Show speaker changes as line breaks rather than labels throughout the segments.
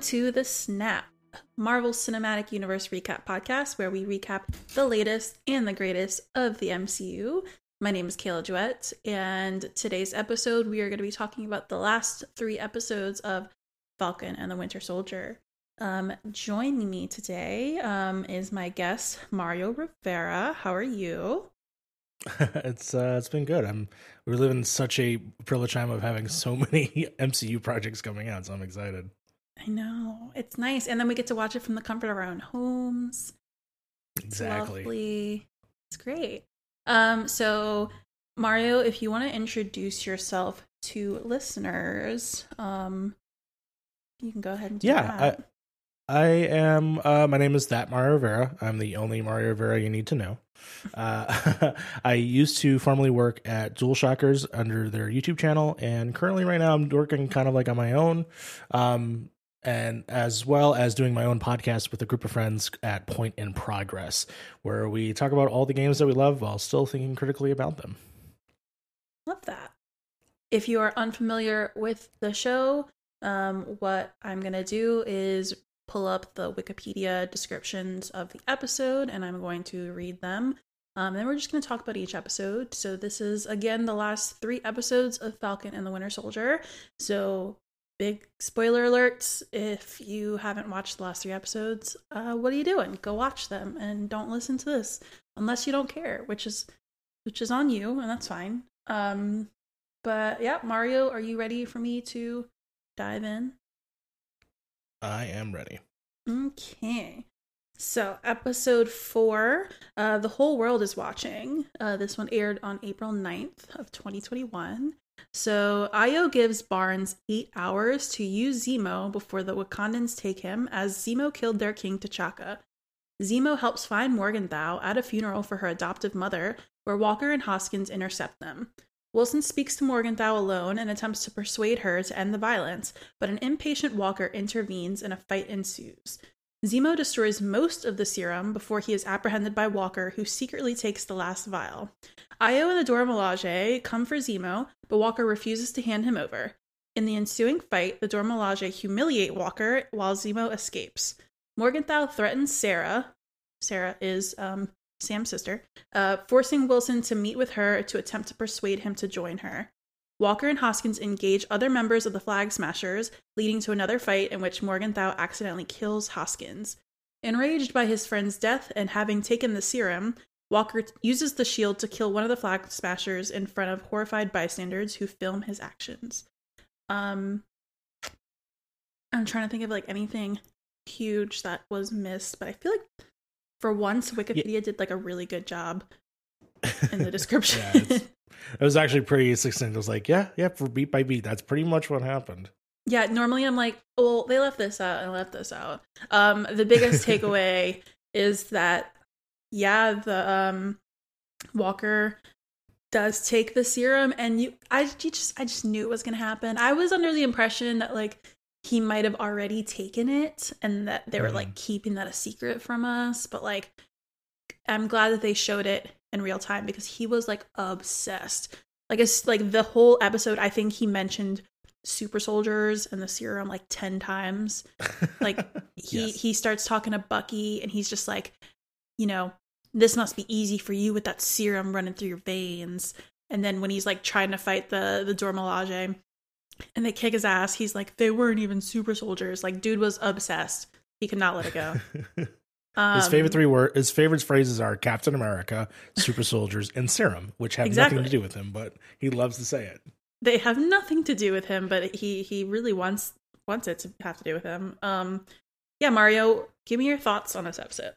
to the Snap Marvel Cinematic Universe Recap Podcast, where we recap the latest and the greatest of the MCU. My name is Kayla Duet, and today's episode we are going to be talking about the last three episodes of Falcon and the Winter Soldier. Um, joining me today um, is my guest Mario Rivera. How are you?
it's uh, it's been good. I'm we're living such a privileged time of having so many MCU projects coming out, so I'm excited.
I know it's nice, and then we get to watch it from the comfort of our own homes.
Exactly,
it's, lovely. it's great. Um, so Mario, if you want to introduce yourself to listeners, um, you can go ahead and
yeah.
That.
I, I am. Uh, my name is that Mario Rivera. I'm the only Mario Rivera you need to know. Uh, I used to formerly work at DualShockers under their YouTube channel, and currently, right now, I'm working kind of like on my own, um, and as well as doing my own podcast with a group of friends at Point in Progress, where we talk about all the games that we love while still thinking critically about them.
Love that. If you are unfamiliar with the show, um, what I'm gonna do is pull up the Wikipedia descriptions of the episode and I'm going to read them. Um, then we're just going to talk about each episode. So, this is again the last three episodes of Falcon and the Winter Soldier. So, big spoiler alerts if you haven't watched the last three episodes. Uh, what are you doing? Go watch them and don't listen to this unless you don't care, which is which is on you, and that's fine. Um, but yeah, Mario, are you ready for me to dive in?
I am ready.
Okay. So, episode four, uh, The Whole World is Watching. Uh, this one aired on April 9th of 2021. So, Ayo gives Barnes eight hours to use Zemo before the Wakandans take him, as Zemo killed their king T'Chaka. Zemo helps find Morgenthau at a funeral for her adoptive mother, where Walker and Hoskins intercept them. Wilson speaks to Morgenthau alone and attempts to persuade her to end the violence, but an impatient Walker intervenes and a fight ensues. Zemo destroys most of the serum before he is apprehended by Walker, who secretly takes the last vial. Ayo and the Dora Milaje come for Zemo, but Walker refuses to hand him over. In the ensuing fight, the Dora Milaje humiliate Walker while Zemo escapes. Morgenthau threatens Sarah. Sarah is um, Sam's sister, uh, forcing Wilson to meet with her to attempt to persuade him to join her. Walker and Hoskins engage other members of the Flag Smashers, leading to another fight in which Morgenthau accidentally kills Hoskins. Enraged by his friend's death and having taken the serum, Walker uses the shield to kill one of the Flag Smashers in front of horrified bystanders who film his actions. Um, I'm trying to think of like anything huge that was missed, but I feel like for once Wikipedia yeah. did like a really good job in the description.
yeah, it was actually pretty succinct. It was like, yeah, yeah, for beat by beat, that's pretty much what happened.
Yeah, normally I'm like, well, they left this out and left this out. Um, the biggest takeaway is that, yeah, the um, Walker does take the serum, and you, I, you just, I just knew it was gonna happen. I was under the impression that like he might have already taken it, and that they were mm. like keeping that a secret from us. But like, I'm glad that they showed it in real time because he was like obsessed. Like it's like the whole episode, I think he mentioned super soldiers and the serum like 10 times. Like he yes. he starts talking to Bucky and he's just like, you know, this must be easy for you with that serum running through your veins. And then when he's like trying to fight the the Dora Milaje and they kick his ass, he's like, they weren't even super soldiers. Like dude was obsessed. He could not let it go.
Um, his favorite three words, his favorite phrases are Captain America, Super Soldiers, and Serum, which have exactly. nothing to do with him, but he loves to say it.
They have nothing to do with him, but he he really wants wants it to have to do with him. Um, yeah, Mario, give me your thoughts on this episode.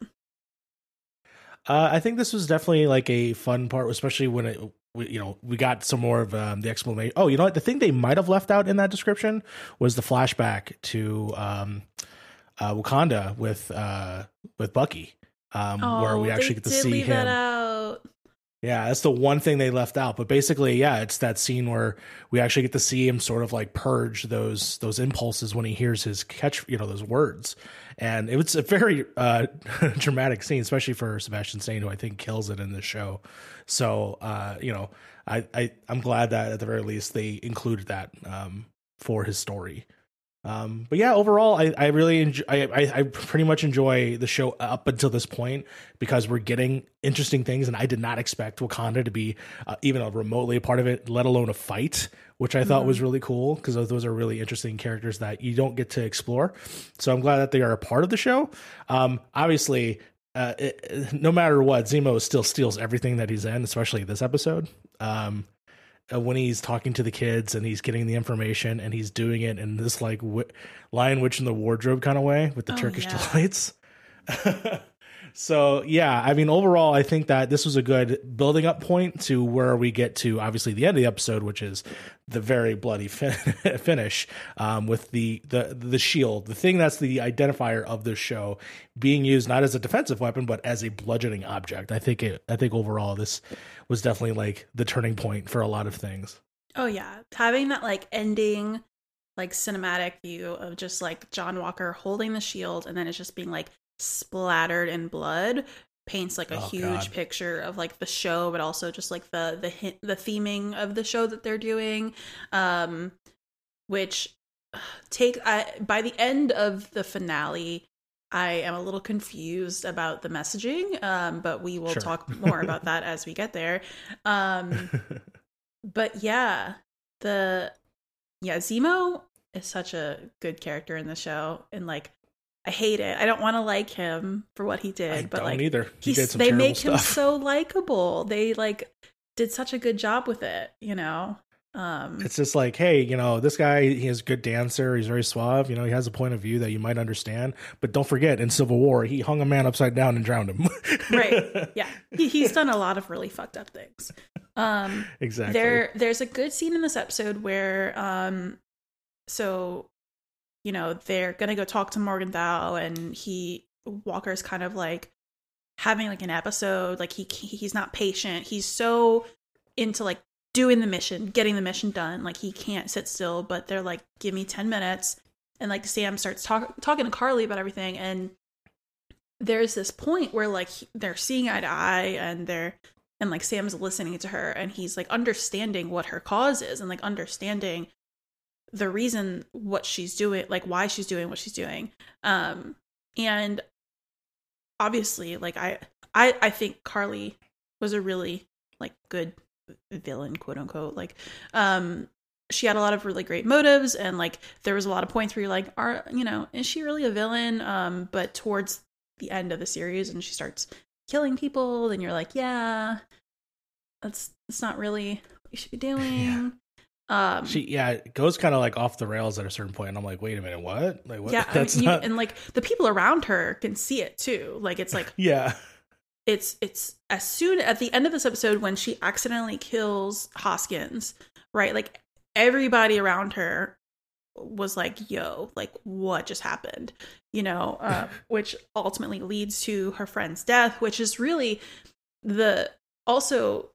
Uh, I think this was definitely like a fun part, especially when it we, you know we got some more of um, the explanation. Oh, you know what? The thing they might have left out in that description was the flashback to um, uh, Wakanda with uh, with Bucky, um, oh, where we oh, actually get to see him. That Yeah, that's the one thing they left out. But basically, yeah, it's that scene where we actually get to see him sort of like purge those those impulses when he hears his catch, you know, those words. And it was a very uh, dramatic scene, especially for Sebastian Stan, who I think kills it in the show. So, uh, you know, I, I I'm glad that at the very least they included that um, for his story. Um, but yeah, overall, I, I really enjoy, I, I, I pretty much enjoy the show up until this point because we're getting interesting things, and I did not expect Wakanda to be uh, even a remotely a part of it, let alone a fight, which I thought mm-hmm. was really cool because those are really interesting characters that you don't get to explore. So I'm glad that they are a part of the show. Um, obviously, uh, it, no matter what, Zemo still steals everything that he's in, especially this episode. Um, Uh, when he's talking to the kids and he's getting the information and he's doing it in this like w- lion witch in the wardrobe kind of way with the oh, turkish yeah. delights so yeah i mean overall i think that this was a good building up point to where we get to obviously the end of the episode which is the very bloody fin- finish um, with the, the the shield the thing that's the identifier of this show being used not as a defensive weapon but as a bludgeoning object. I think it i think overall this was definitely like the turning point for a lot of things.
Oh yeah. Having that like ending like cinematic view of just like John Walker holding the shield and then it's just being like splattered in blood paints like a oh, huge God. picture of like the show but also just like the the the theming of the show that they're doing um which take I, by the end of the finale I am a little confused about the messaging um but we will sure. talk more about that as we get there um but yeah the yeah Zemo is such a good character in the show and like I hate it. I don't want to like him for what he did, I but like
either. He did some
they make
stuff.
him so likable. They like did such a good job with it, you know. Um
It's just like, hey, you know, this guy he is a good dancer, he's very suave, you know, he has a point of view that you might understand, but don't forget in Civil War, he hung a man upside down and drowned him.
right. Yeah. He, he's done a lot of really fucked up things. Um
Exactly.
There there's a good scene in this episode where um so you know, they're gonna go talk to Morgenthau, and he Walker's kind of like having like an episode. Like he he's not patient. He's so into like doing the mission, getting the mission done. Like he can't sit still. But they're like, give me ten minutes, and like Sam starts talk, talking to Karli about everything, and there's this point where like they're seeing eye to eye, and they're and like Sam's listening to her, and he's like understanding what her cause is, and like understanding the reason what she's doing like why she's doing what she's doing. Um and obviously like i i i think Karli was a really like good villain quote unquote. Like um she had a lot of really great motives and like there was a lot of points where you're like are you know is she really a villain? Um but towards the end of the series and she starts killing people then you're like yeah that's that's not really what you should be doing. yeah.
Um, she yeah, it goes kind of like off the rails at a certain point, and I'm like, wait a minute, what? Like what?
Yeah, that's I mean, not... you, and like the people around her can see it too. Like it's like
yeah,
it's it's as soon at the end of this episode when she accidentally kills Hoskins, right? Like everybody around her was like, "Yo, like what just happened?" You know, uh, which ultimately leads to her friend's death, which is really the also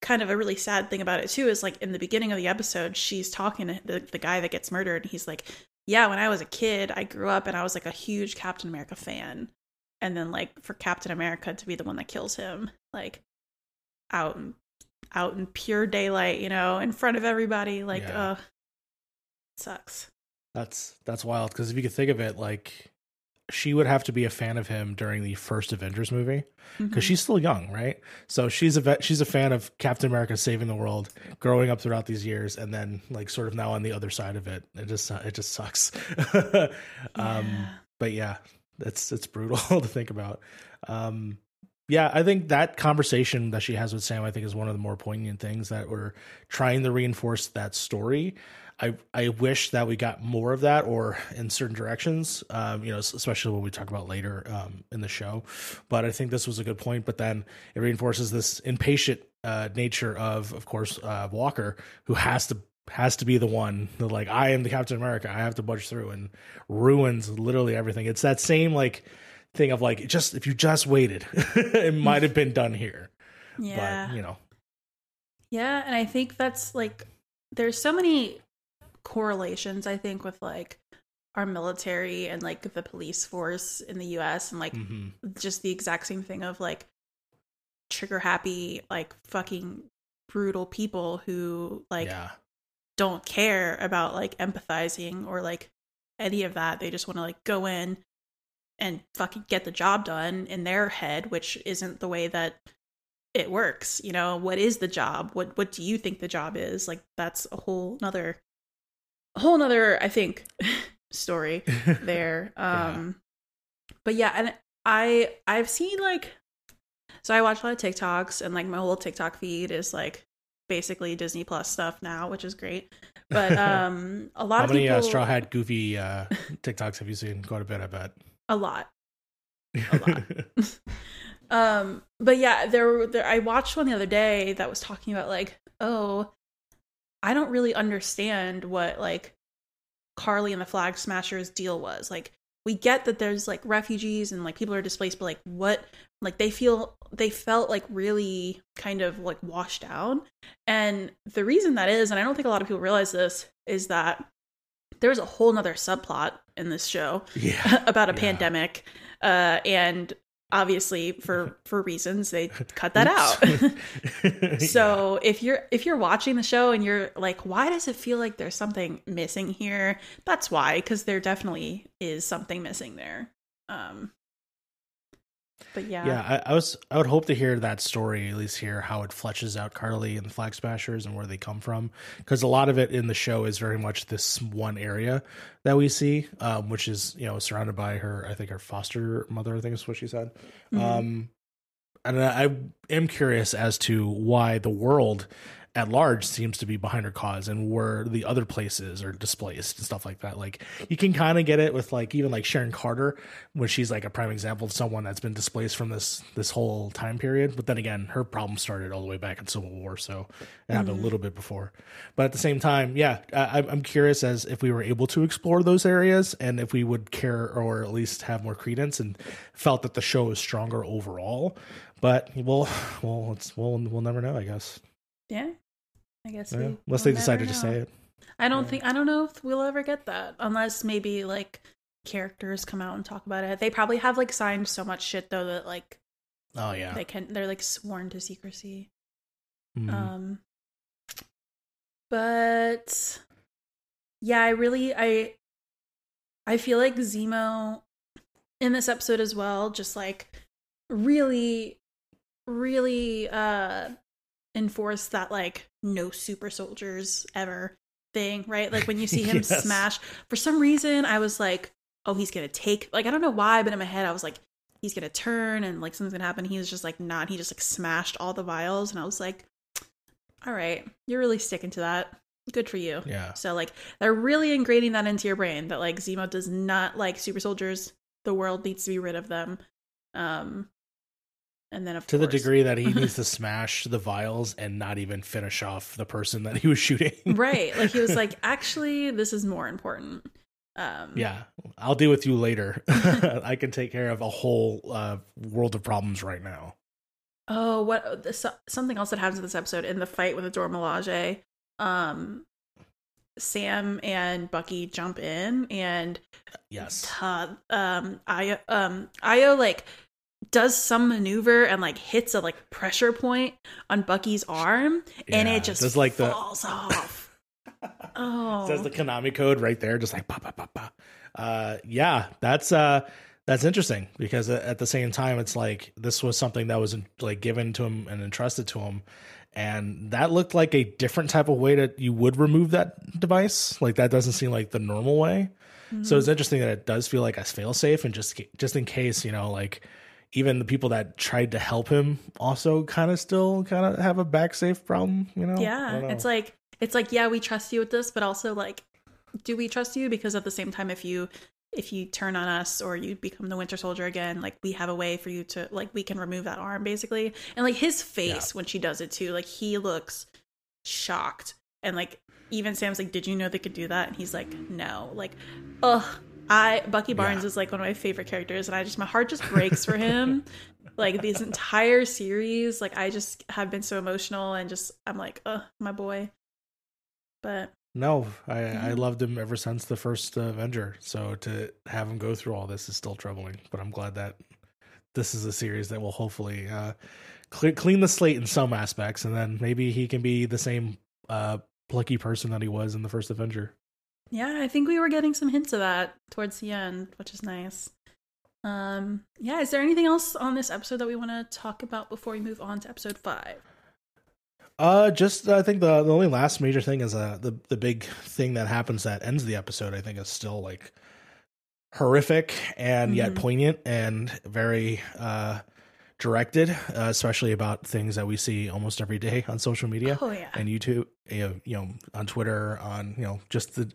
kind of a really sad thing about it too is like in the beginning of the episode she's talking to the, the guy that gets murdered and he's like yeah when i was a kid i grew up and i was like a huge captain america fan and then like for captain america to be the one that kills him like out in, out in pure daylight you know in front of everybody like yeah. uh sucks
that's that's wild because if you could think of it like she would have to be a fan of him during the first Avengers movie because mm-hmm. she's still young, right? So she's a she's a fan of Captain America saving the world, growing up throughout these years, and then like sort of now on the other side of it. It just it just sucks. um, yeah. But yeah, it's it's brutal to think about. Um, yeah, I think that conversation that she has with Sam, I think, is one of the more poignant things that we're trying to reinforce that story. I I wish that we got more of that, or in certain directions, um, you know, especially when we talk about later um, in the show. But I think this was a good point. But then it reinforces this impatient uh, nature of, of course, uh, Walker, who has to has to be the one that like I am the Captain America. I have to budge through and ruins literally everything. It's that same like thing of like just if you just waited, it might have been done here. Yeah, but, you know.
Yeah, and I think that's like there's so many correlations i think with like our military and like the police force in the us and like mm-hmm. just the exact same thing of like trigger happy like fucking brutal people who like yeah. don't care about like empathizing or like any of that. They just want to like go in and fucking get the job done in their head, which isn't the way that it works. You know, what is the job? What what do you think the job is? Like that's a whole nother a whole nother, I think, story there. Um yeah. but yeah, and I I've seen like so I watch a lot of TikToks and like my whole TikTok feed is like basically Disney Plus stuff now, which is great. But um a lot
How
of
many
people
uh, straw hat goofy uh TikToks have you seen? Quite a bit, I bet.
a lot. A lot. um but yeah, there there I watched one the other day that was talking about like, oh, I don't really understand what like Karli and the Flag Smashers deal was. Like we get that there's like refugees and like people are displaced, but like what like they feel they felt like really kind of like washed out. And the reason that is, and I don't think a lot of people realize this, is that there's a whole nother subplot in this show
yeah.
about a
Yeah.
pandemic. Uh and obviously for for reasons they cut that out. So if you're if you're watching the show and you're like, why does it feel like there's something missing here? That's why, because there definitely is something missing there. Um, but yeah,
yeah, I, I was. I would hope to hear that story, at least hear how it fleshes out Karli and the Flag Smashers and where they come from, because a lot of it in the show is very much this one area that we see, um, which is you know surrounded by her. I think her foster mother. I think is what she said.
Mhm.
Um, and I am curious as to why the world at large seems to be behind her cause and where the other places are displaced and stuff like that. Like you can kind of get it with like even like Sharon Carter when she's like a prime example of someone that's been displaced from this this whole time period. But then again, her problem started all the way back in Civil War, so it happened
Mhm.
a little bit before. But at the same time, yeah, I, I'm- I'm curious as if we were able to explore those areas and if we would care or at least have more credence and felt that the show is stronger overall. But we'll, well, it's, we'll, we'll never know, I guess.
Yeah. I guess
Yeah,
we,
unless they decided to say it.
I don't
Yeah.
think I don't know if we'll ever get that unless maybe like characters come out and talk about it. They probably have like signed so much shit though that like
Oh yeah.
they can they're like sworn to secrecy.
Mhm.
Um but yeah, I really I I feel like Zemo in this episode as well just like really really uh enforced that like no super soldiers ever thing, right? Like when you see him
Yes.
smash for some reason I was like, "Oh, he's to take like I don't know why, but in my head I was like he's to turn and like something's to happen." He was just like not. He just like smashed all the vials and I was like, "All right, you're really sticking to that. Good for you."
yeah.
So like they're really ingraining that into your brain that like Zemo does not like super soldiers. The world needs to be rid of them. Um and then of
To the degree that he needs to smash the vials and not even finish off the person that he was shooting.
right. Like he was like, actually, this is more important. Um
Yeah, I'll deal with you later. I can take care of a whole uh, world of problems right now.
Oh, what the- so- something else that happens in this episode in the fight with the Dora Milaje, um Sam and Bucky jump in and
Yes.
uh, um Ayo um Ayo like does some maneuver and like hits a like pressure point on Bucky's arm and
Yeah,
it just
does like the
falls off. Oh.
says the Konami code right there, just like pa pa pa pa. Uh, yeah, that's uh, that's interesting because at at the same time, it's like this was something that was like given to him and entrusted to him, and that looked like a different type of way that you would remove that device. Like that doesn't seem like the normal way. So it's interesting that it does feel like a failsafe, and just just in case, you know, like even the people that tried to help him also kind of still kind of have a back safe problem. You know?
Yeah
know.
it's like it's like yeah we trust you with this but also like do we trust you because at the same time if you if you turn on us or you become the winter soldier again like we have a way for you to like we can remove that arm basically and like his face when she does it too like he looks shocked and like even sam's like did you know they could do that and he's like no like ugh i bucky barnes
Yeah.
is like one of my favorite characters and i just my heart just breaks for him like this entire series like i just have been so emotional and just i'm like uh my boy but
No, I, I loved him ever since the first Avenger. So to have him go through all this is still troubling, but I'm glad that this is a series that will hopefully uh, cle clean the slate in some aspects, and then maybe he can be the same uh, plucky person that he was in the first Avenger.
Yeah, I think we were getting some hints of that towards the end, which is nice. Um, yeah, is there anything else on this episode that we want to talk about before we move on to episode five?
Uh, just I think the the only last major thing is uh the the big thing that happens that ends the episode. I think is still like horrific and yet
Mhm.
poignant and very uh directed, uh, especially about things that we see almost every day on social media
Oh yeah,
and YouTube, you know, you know, on Twitter, on you know, just the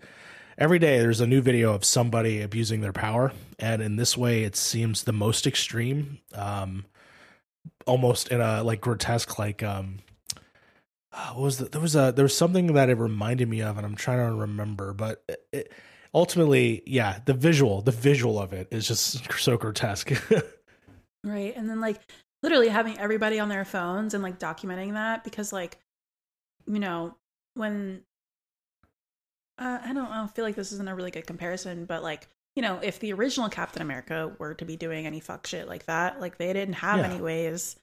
every day there's a new video of somebody abusing their power, and in this way, it seems the most extreme, um, almost in a like grotesque, like um, uh, what was the, there was a there was something that it reminded me of, and I'm trying to remember, but it, it, ultimately, yeah, the visual, the visual of it is just so grotesque.
right. And then like literally having everybody on their phones and like documenting that because like you know when uh, I don't I don't feel like this isn't a really good comparison, but like you know if the original Captain America were to be doing any fuck shit like that, like they didn't have
Yeah.
any ways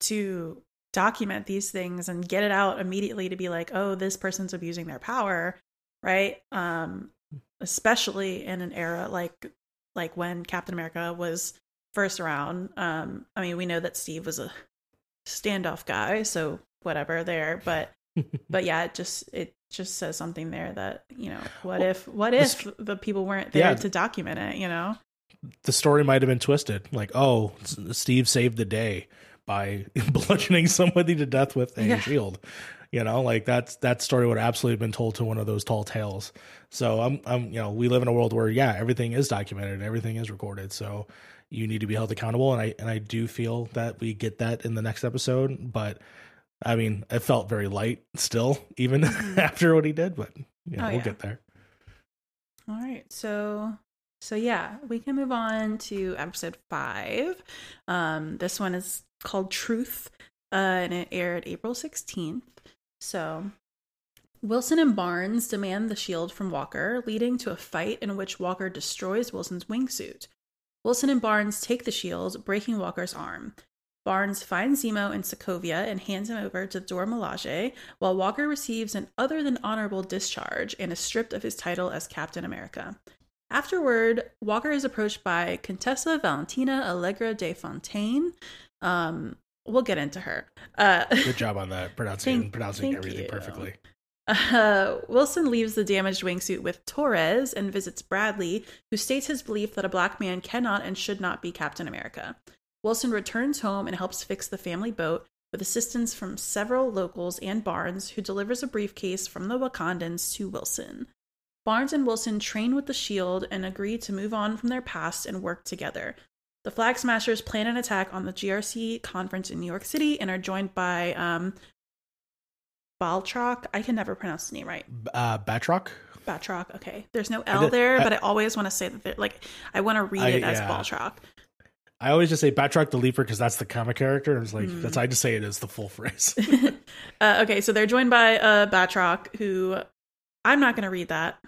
to document these things and get it out immediately to be like, oh, this person's abusing their power, right? Um, especially in an era like like when Captain America was first round. Um, I mean, we know that Steve was a standoff guy, so whatever there, but but yeah, it just it just says something there that you know, what
Well,
if what if the people weren't there
Yeah.
to document it? You know,
the story might have been twisted. Like, oh, Steve saved the day by bludgeoning somebody to death with a
Yeah.
shield. You know, like that's that story would absolutely have been told to one of those tall tales. So I'm, I'm, you know, we live in a world where yeah, everything is documented, everything is recorded. So you need to be held accountable, and I and I do feel that we get that in the next episode. But I mean, it felt very light still, even
Mhm.
after what he did. But you know,
Oh,
we'll
yeah.
get there.
All right, so so yeah, we can move on to episode five. Um, this one is called Truth, uh, and it aired April sixteenth. So Wilson and Barnes demand the shield from Walker, leading to a fight in which Walker destroys Wilson's wingsuit. Wilson and Barnes take the shield, breaking Walker's arm. Barnes finds Zemo in Sokovia and hands him over to Dora Milaje, while Walker receives an other than honorable discharge and is stripped of his title as Captain America. Afterward, Walker is approached by Contessa Valentina Allegra de Fontaine. Um, we'll get into her. Uh,
Good job on that pronouncing
Thank-
pronouncing
thank
everything
you.
perfectly.
Uh, Wilson leaves the damaged wingsuit with Torres and visits Bradley, who states his belief that a black man cannot and should not be Captain America. Wilson returns home and helps fix the family boat with assistance from several locals and Barnes, who delivers a briefcase from the Wakandans to Wilson. Barnes and Wilson train with the Shield and agree to move on from their past and work together. The Flag Smashers plan an attack on the GRC conference in New York City and are joined by um, Baltrock. I can never pronounce the name right.
Uh, Batroc.
Batroc. Okay. There's no L
did-
there,
I-
but I always want to say that they're like I want to read
I-
it as
yeah.
Baltrock.
I always just say Batroc the Leaper because that's the comic character. And it's like
Mm.
that's I just say it as the full phrase.
uh, okay, so they're joined by uh, Batroc, who I'm not going to read that.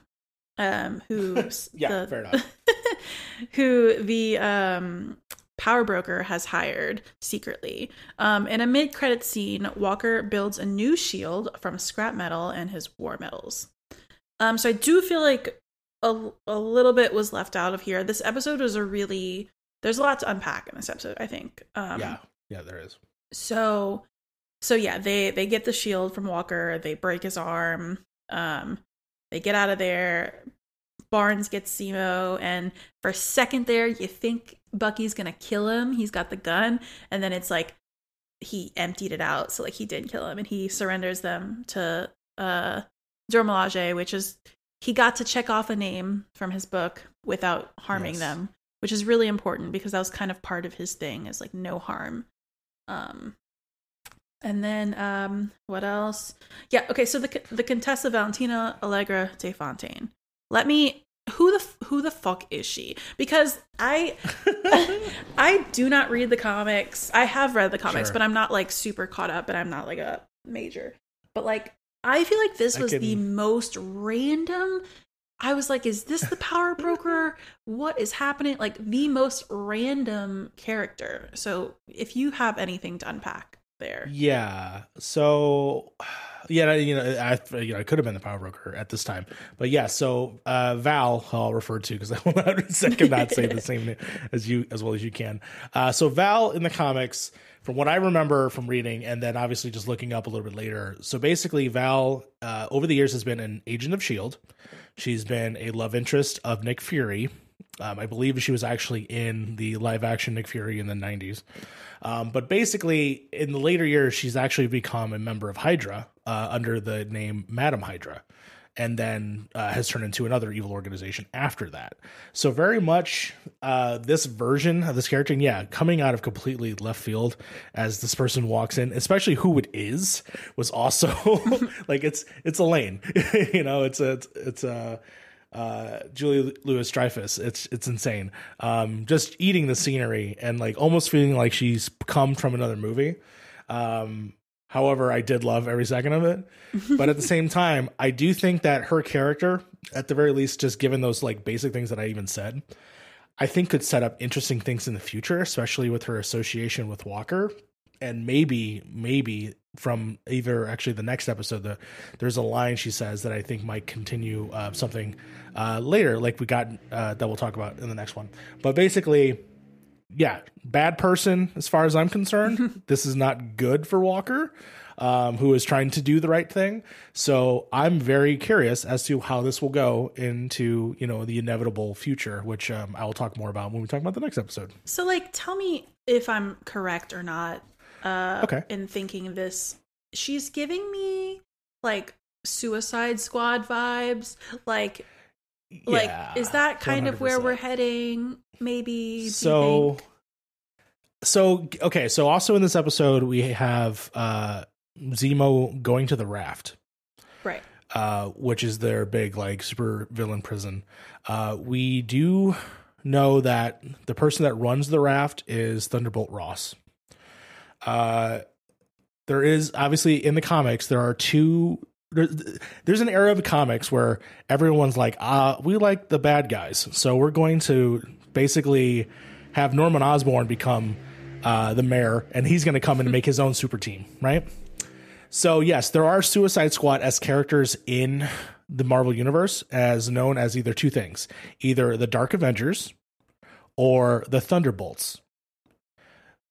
Um, who
Yeah,
the,
fair enough.
who the um power broker has hired secretly. Um, in a mid-credit scene, Walker builds a new shield from scrap metal and his war medals. Um, so I do feel like a, a little bit was left out of here. This episode was a really there's a lot to unpack in this episode. I think. Um,
yeah, yeah, there is.
so so yeah they they get the shield from walker they break his arm um they get out of there barnes gets Zemo, and for a second there you think bucky's gonna kill him. He's got the gun. And then it's like he emptied it out so like he didn't kill him. And he surrenders them to uh Dora which is he got to check off a name from his book without harming
Yes.
them which is really important because that was kind of part of his thing is like no harm. Um and then um what else? Yeah okay so the the contessa valentina allegra de fontaine. Let me who the who the fuck is she because i i do not read the comics i have read the comics
Sure.
but i'm not like super caught up and i'm not like a major but like i feel like this was the most random I was like, is this the power broker? what is happening? Like the most random character. So if you have anything to unpack there.
Yeah. So yeah, you know, I, you know, could have been the power broker at this time, but yeah. So uh, Val, I'll refer to because I will not second not say the same name as you as well as you can. Uh, so Val in the comics, from what I remember from reading, and then obviously just looking up a little bit later. So basically, Val uh, over the years has been an agent of Shield. She's been a love interest of Nick Fury. Um, I believe she was actually in the live action Nick Fury in the 90s. Um, but basically, in the later years, she's actually become a member of Hydra uh, under the name Madam Hydra, and then uh, has turned into another evil organization after that. So, very much uh, this version of this character, and yeah, coming out of completely left field as this person walks in, especially who it is, was also like it's it's Elaine, you know, it's a it's, it's a uh, Julie Louis Dreyfus. It's it's insane. Um, just eating the scenery and like almost feeling like she's come from another movie. Um, however, I did love every second of it. but at the same time, I do think that her character, at the very least, just given those like basic things that I even said, I think could set up interesting things in the future, especially with her association with Walker. And maybe, maybe from either actually the next episode, the, there's a line she says that I think might continue uh, something uh, later, like we got uh, that we'll talk about in the next one. But basically, yeah, bad person as far as I'm concerned. this is not good for Walker, um, who is trying to do the right thing. So I'm very curious as to how this will go into you know the inevitable future, which um, I will talk more about when we talk about the next episode.
So, like, tell me if I'm correct or not. Uh,
Okay.
In thinking this, she's giving me like Suicide Squad vibes. Like, like is that kind of where we're heading? Maybe.
so so okay so also in this episode we have uh zemo going to the raft
right.
uh which is their big like super villain prison uh we do know that the person that runs the raft is thunderbolt ross uh there is obviously in the comics there are two there- there's an era of comics where everyone's like ah we like the bad guys so we're going to basically have norman osborn become uh, the mayor and he's going to come in and make his own super team right so yes there are suicide squad as characters in the marvel universe as known as either two things either the dark avengers or the thunderbolts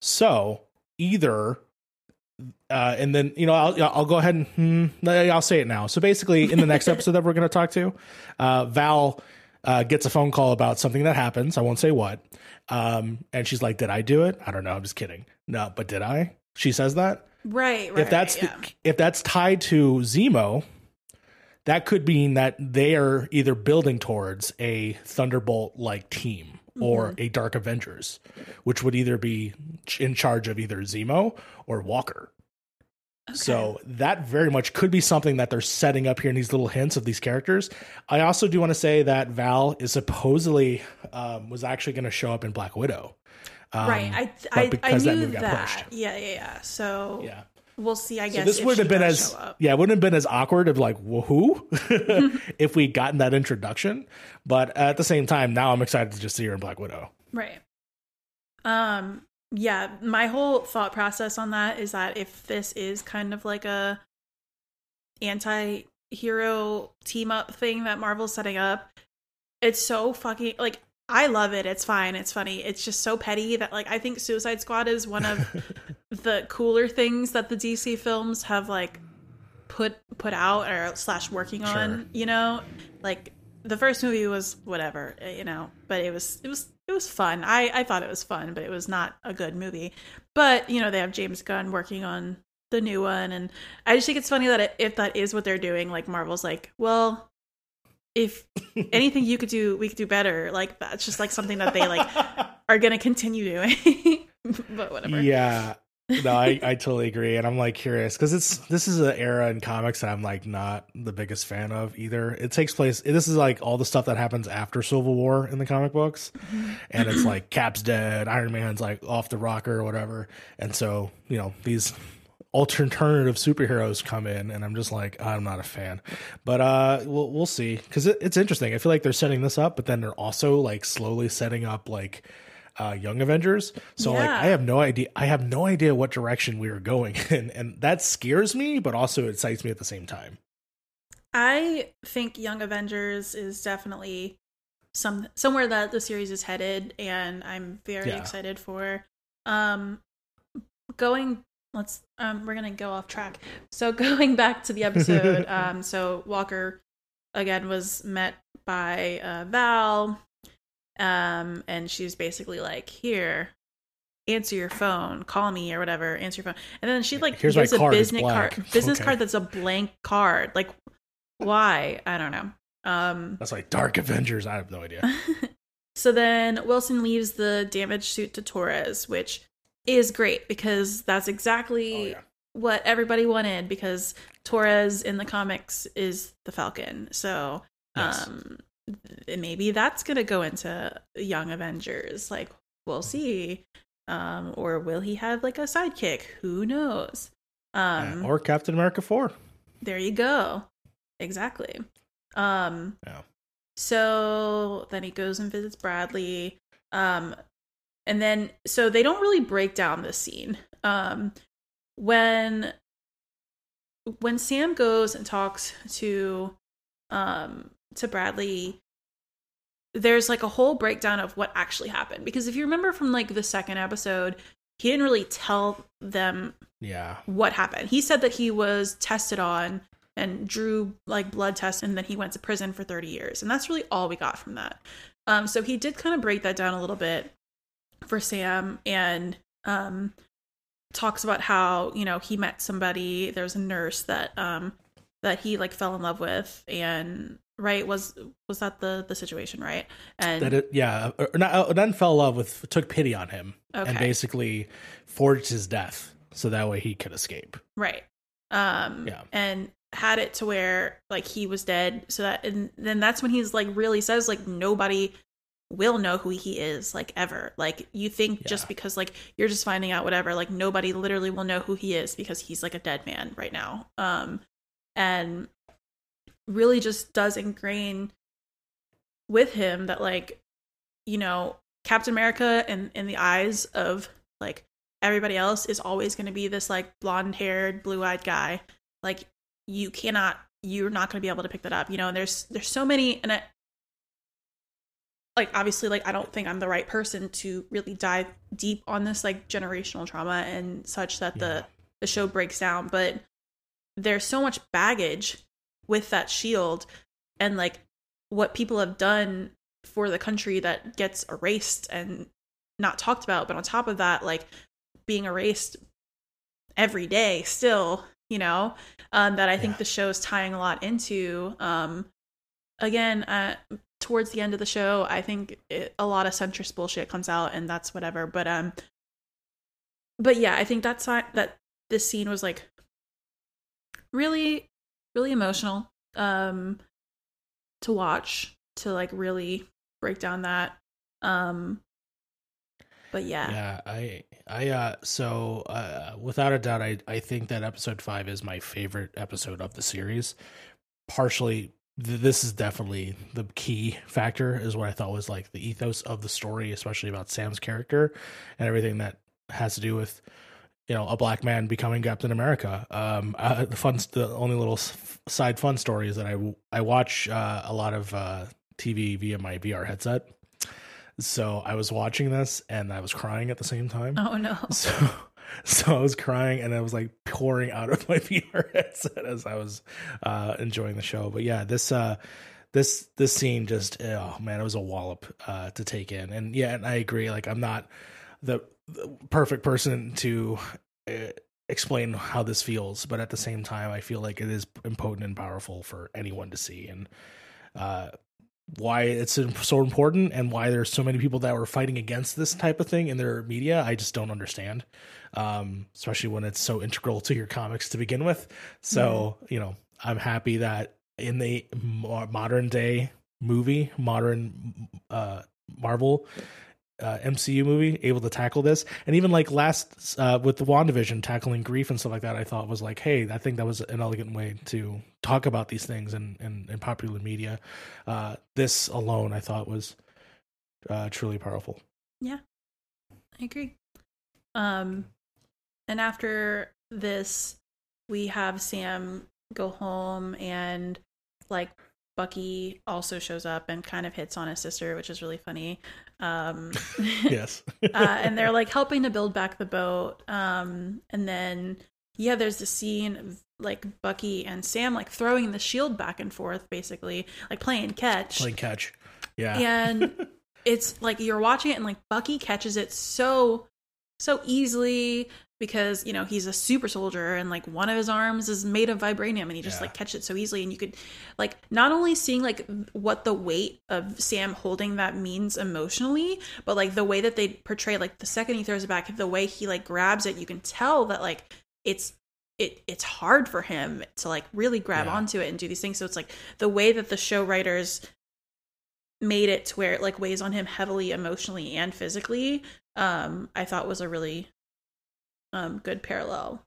so either uh, and then you know I'll I'll go ahead and hmm, I'll say it now. So basically, in the next episode that we're going to talk to, uh, Val uh, gets a phone call about something that happens. I won't say what. Um, and she's like, "Did I do it? I don't know. I'm just kidding. No, but did I?" She says that.
Right. Right.
if that's
right,
the, if that's tied to Zemo, that could mean that they are either building towards a Thunderbolt like team or
Mm-hmm.
a Dark Avengers, which would either be in charge of either Zemo or Walker. So that very much could be something that they're setting up here in these little hints of these characters. I also do want to say that Val is supposedly um, was actually going to show up in Black Widow. Um,
right. I I, I
that
knew that.
pushed.
Yeah. Yeah. Yeah. So
Yeah.
we'll see. I
So
guess
this wouldn't have been as yeah, it wouldn't have been as awkward of like woohoo if we'd gotten that introduction. But at the same time, now I'm excited to just see her in Black Widow.
Right. Um yeah, my whole thought process on that is that if this is kind of like a anti-hero team up thing that Marvel's setting up, it's so fucking like I love it. It's fine. It's funny. It's just so petty that like I think Suicide Squad is one of the cooler things that the DC films have like put put out or slash working on.
Sure.
You know, like the first movie was whatever, you know, but it was it was it was fun. I I thought it was fun, but it was not a good movie. But you know, they have James Gunn working on the new one, and I just think it's funny that it, if that is what they're doing, like Marvel's like, well, if anything you could do, we could do better. Like that's just like something that they like are gonna continue doing. but whatever.
yeah. No, I, I totally agree. And I'm like curious because it's this is an era in comics that I'm like not the biggest fan of either. It takes place this is like all the stuff that happens after Civil War in the comic books. And it's like Cap's dead, Iron Man's like off the rocker or whatever. And so, you know, these alternative superheroes come in and I'm just like I'm not a fan. But uh we'll we'll see cuz it, it's interesting. I feel like they're setting this up but then they're also like slowly setting up like uh, Young Avengers. So like I have no idea. I have no idea what direction we were going, and and that scares me, but also excites me at the same time.
I think Young Avengers is definitely some somewhere that the series is headed, and I'm very
Yeah.
excited for. Um, going, let's um, we're gonna go off track. So going back to the episode, um, so Walker again was met by uh, Val, um, and she's basically like, "Here, answer your phone, call me or whatever, answer your phone." And then she like
Here's
gives a business card, business
Okay.
card that's a blank card. Like, why? I don't know. Um,
That's like Dark Avengers. I have no idea.
so then Wilson leaves the damaged suit to Torres, which is great because that's
Oh
exactly
yeah.
what everybody wanted because Torres in the comics is the Falcon. So
Yes.
um maybe that's going to go into Young Avengers. Like we'll see. Um or will he have like a sidekick? Who knows? Um
Yeah, or Captain America four.
there you go. Exactly. Um
Yeah.
so then he goes and visits Bradley. Um and then so they don't really break down this scene. Um when when Sam goes and talks to um to Bradley there's like a whole breakdown of what actually happened because if you remember from like the second episode he didn't really tell them
Yeah.
what happened. He said that he was tested on and drew like blood tests and then he went to prison for 30 years. And that's really all we got from that. Um so he did kind of break that down a little bit for Sam and um talks about how, you know, he met somebody, there's a nurse that um that he like fell in love with and right was was that the the situation, right? And
That it, yeah, or not, then fell in love with, took pity on him, and basically forged his death so that way he could escape.
Right. Um
Yeah.
and had it to where like he was dead so that and then that's when he's like really says like nobody will know who he is like ever. Like you think just because like you're just finding out whatever like nobody literally will know who he is because he's like a dead man right now. Um and really just does ingrain with him that like you know Captain America in in the eyes of like everybody else is always going to be this like blonde haired blue eyed guy like you cannot you're not going to be able to pick that up you know and there's there's so many and I, like obviously like I don't think I'm the right person to really dive deep on this like generational trauma and such that
Yeah.
the the show breaks down but there's so much baggage with that shield and like what people have done for the country that gets erased and not talked about. But on top of that like being erased every day still you know um, that i think
Yeah.
the show is tying a lot into. Um, again uh, towards the end of the show i think it, a lot of centrist bullshit comes out and that's whatever. But um but yeah i think that's not- that this scene was like really really emotional um to watch to like really break down that um but yeah,
Yeah, I I uh so uh without a doubt I I think that episode 5 is my favorite episode of the series. Partially th- this is definitely the key factor is what I thought was like the ethos of the story, especially about Sam's character and everything that has to do with you know a black man becoming Captain America. Um, uh, the fun, the only little side fun story is that I I watch uh, a lot of uh, TV via my VR headset. So I was watching this and I was crying at the same time.
oh no
So so I was crying and I was like pouring out of my VR headset as I was uh enjoying the show. But yeah, this uh this this scene just oh man, it was a wallop uh to take in. And yeah, and I agree like I'm not the, the perfect person to uh, explain how this feels, but at the same time I feel like it is impotent and powerful for anyone to see. And uh why it's so important and why there's so many people that were fighting against this type of thing in their media i just don't understand. Um especially when it's so integral to your comics to begin with. So you know i'm happy that in the modern day movie modern uh marvel uh, MCU movie able to tackle this, and even like last uh, with the Wandavision tackling grief and stuff like that, I thought was like, hey, I think that was an elegant way to talk about these things in in, in popular media. Uh, this alone, I thought was uh, truly powerful.
Yeah, I agree. Um, and after this, we have Sam go home, and like Bucky also shows up and kind of hits on his sister, which is really funny. Um,
yes.
uh, and they're like helping to build back the boat. Um, and then yeah, there's the scene of like Bucky and Sam like throwing the shield back and forth, basically like playing catch.
Playing catch. Yeah.
And it's like you're watching it and like Bucky catches it so so easily because you know he's a super soldier and like one of his arms is made of vibranium and he just
Yeah.
like catches it so easily and you could like not only seeing like what the weight of Sam holding that means emotionally but like the way that they portray like the second he throws it back the way he like grabs it you can tell that like it's it it's hard for him to like really grab
Yeah.
onto it and do these things so it's like the way that the show writers made it to where it like weighs on him heavily emotionally and physically um i thought was a really um good parallel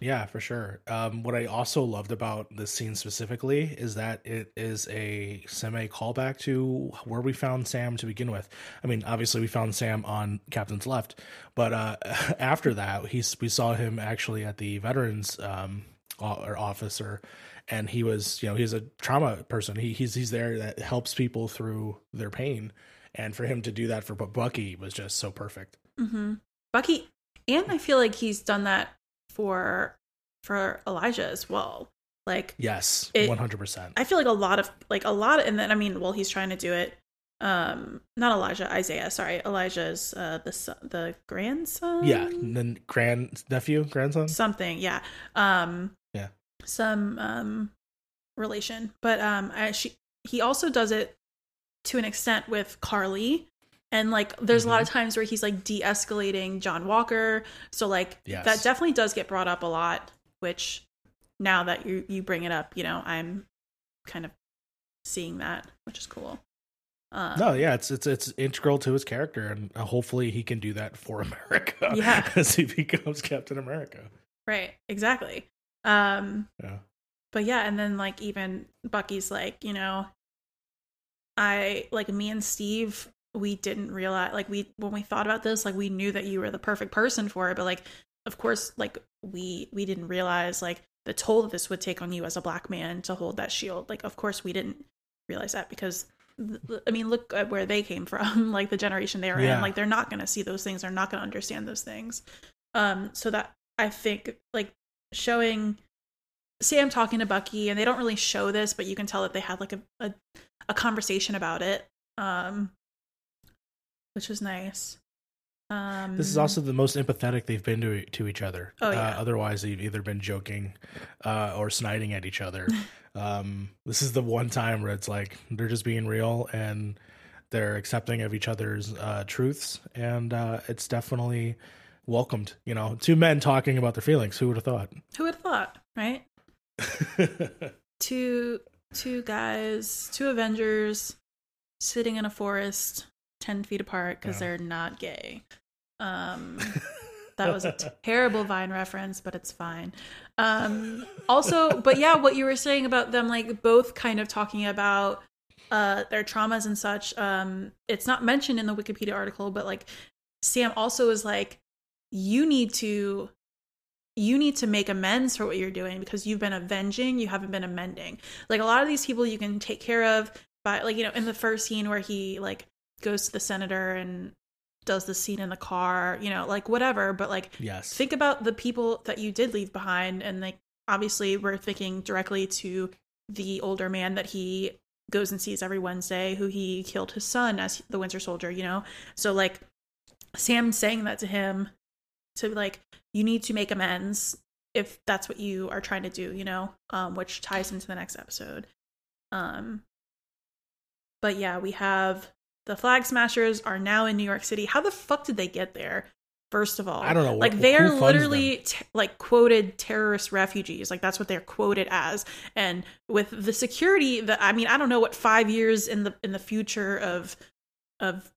Yeah, for sure. Um, what I also loved about this scene specifically is that it is a semi callback to where we found Sam to begin with. I mean, obviously we found Sam on Captain's Left, but uh, after that, he's we saw him actually at the Veterans um, or officer, and he was you know he's a trauma person. He he's he's there that helps people through their pain, and for him to do that for Bucky was just so perfect.
mm-hmm. bucky and i feel like he's done that for for elijah as well like
Yes, one hundred percent.
i feel like a lot of like a lot of, and then i mean well he's trying to do it um not elijah isaiah sorry elijah's uh the son, the grandson
Yeah, then grand nephew, grandson.
something yeah um
Yeah.
some um relation but um I, she he also does it to an extent with Karli and like there's a lot
Mm-hmm.
of times where he's like de-escalating john walker so like
Yes.
that definitely does get brought up a lot which now that you you bring it up you know i'm kind of seeing that which is cool um,
No, yeah, it's it's it's integral to his character, and uh, hopefully he can do that for America.
Yeah.
as he becomes Captain America.
right exactly um
Yeah,
but yeah and then like even bucky's like you know i like me and steve we didn't realize like we when we thought about this like we knew that you were the perfect person for it but like of course like we we didn't realize like the toll that this would take on you as a black man to hold that shield. Like of course we didn't realize that because i mean look at where they came from like the generation they were
Yeah.
in like they're not going to see those things. They're not going to understand those things. Um so that i think like showing Sam talking to Bucky, and they don't really show this, but you can tell that they had like a a, a conversation about it, um, which was nice. Um,
this is also the most empathetic they've been to to each other.
Oh, yeah.
Uh, otherwise, they've either been joking uh, or sniding at each other. um, this is the one time where it's like they're just being real and they're accepting of each other's uh, truths, and uh, it's definitely welcomed. You know, two men talking about their feelings. Who would have thought?
who would have thought, right? Two two guys, two Avengers, sitting in a forest, ten feet apart because
Yeah.
they're not gay. Um, that was a terrible Vine reference, but it's fine. Um, also, but yeah, what you were saying about them, like both kind of talking about uh, their traumas and such. Um, it's not mentioned in the Wikipedia article, but like Sam also is like, you need to, you need to make amends for what you're doing because you've been avenging, you haven't been amending. Like a lot of these people, you can take care of by like you know in the first scene where he like goes to the senator and does the scene in the car, you know, like whatever. But like
yes.
think about the people that you did leave behind and like obviously we're thinking directly to the older man that he goes and sees every wednesday who he killed his son as the winter soldier you know so like sam saying that to him to like you need to make amends if that's what you are trying to do you know um which ties into the next episode um but yeah we have the flag smashers are now in new york city how the fuck did they get there first of all
I don't know.
like they are literally t- like quoted terrorist refugees like that's what they're quoted as and with the security that i mean i don't know what five years in the in the future of of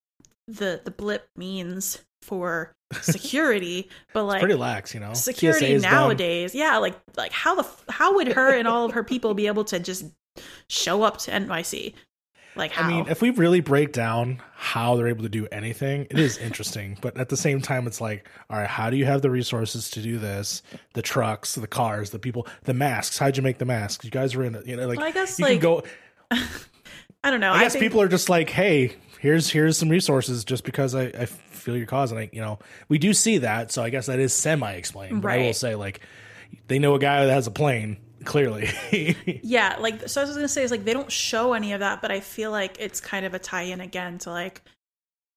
the the blip means for security but like
pretty lax, you know.
security
TSA is done.
nowadays yeah like like how the f- how would her and all of her people be able to just show up to nyc Like how?
I mean, if we really break down how they're able to do anything, it is interesting. but at the same time, it's like, all right, how do you have the resources to do this? The trucks, the cars, the people, the masks. How'd you make the masks? You guys were in it. You know, like
Well, I guess,
you
like,
can go.
I don't know.
I guess
think-
people are just like, hey, here's here's some resources just because I, I feel your cause, and I you know we do see that, so I guess that is semi explained. But I will say, like, they know a guy that has a plane clearly.
Yeah, like so I was gonna say is like they don't show any of that, but I feel like it's kind of a tie-in again to like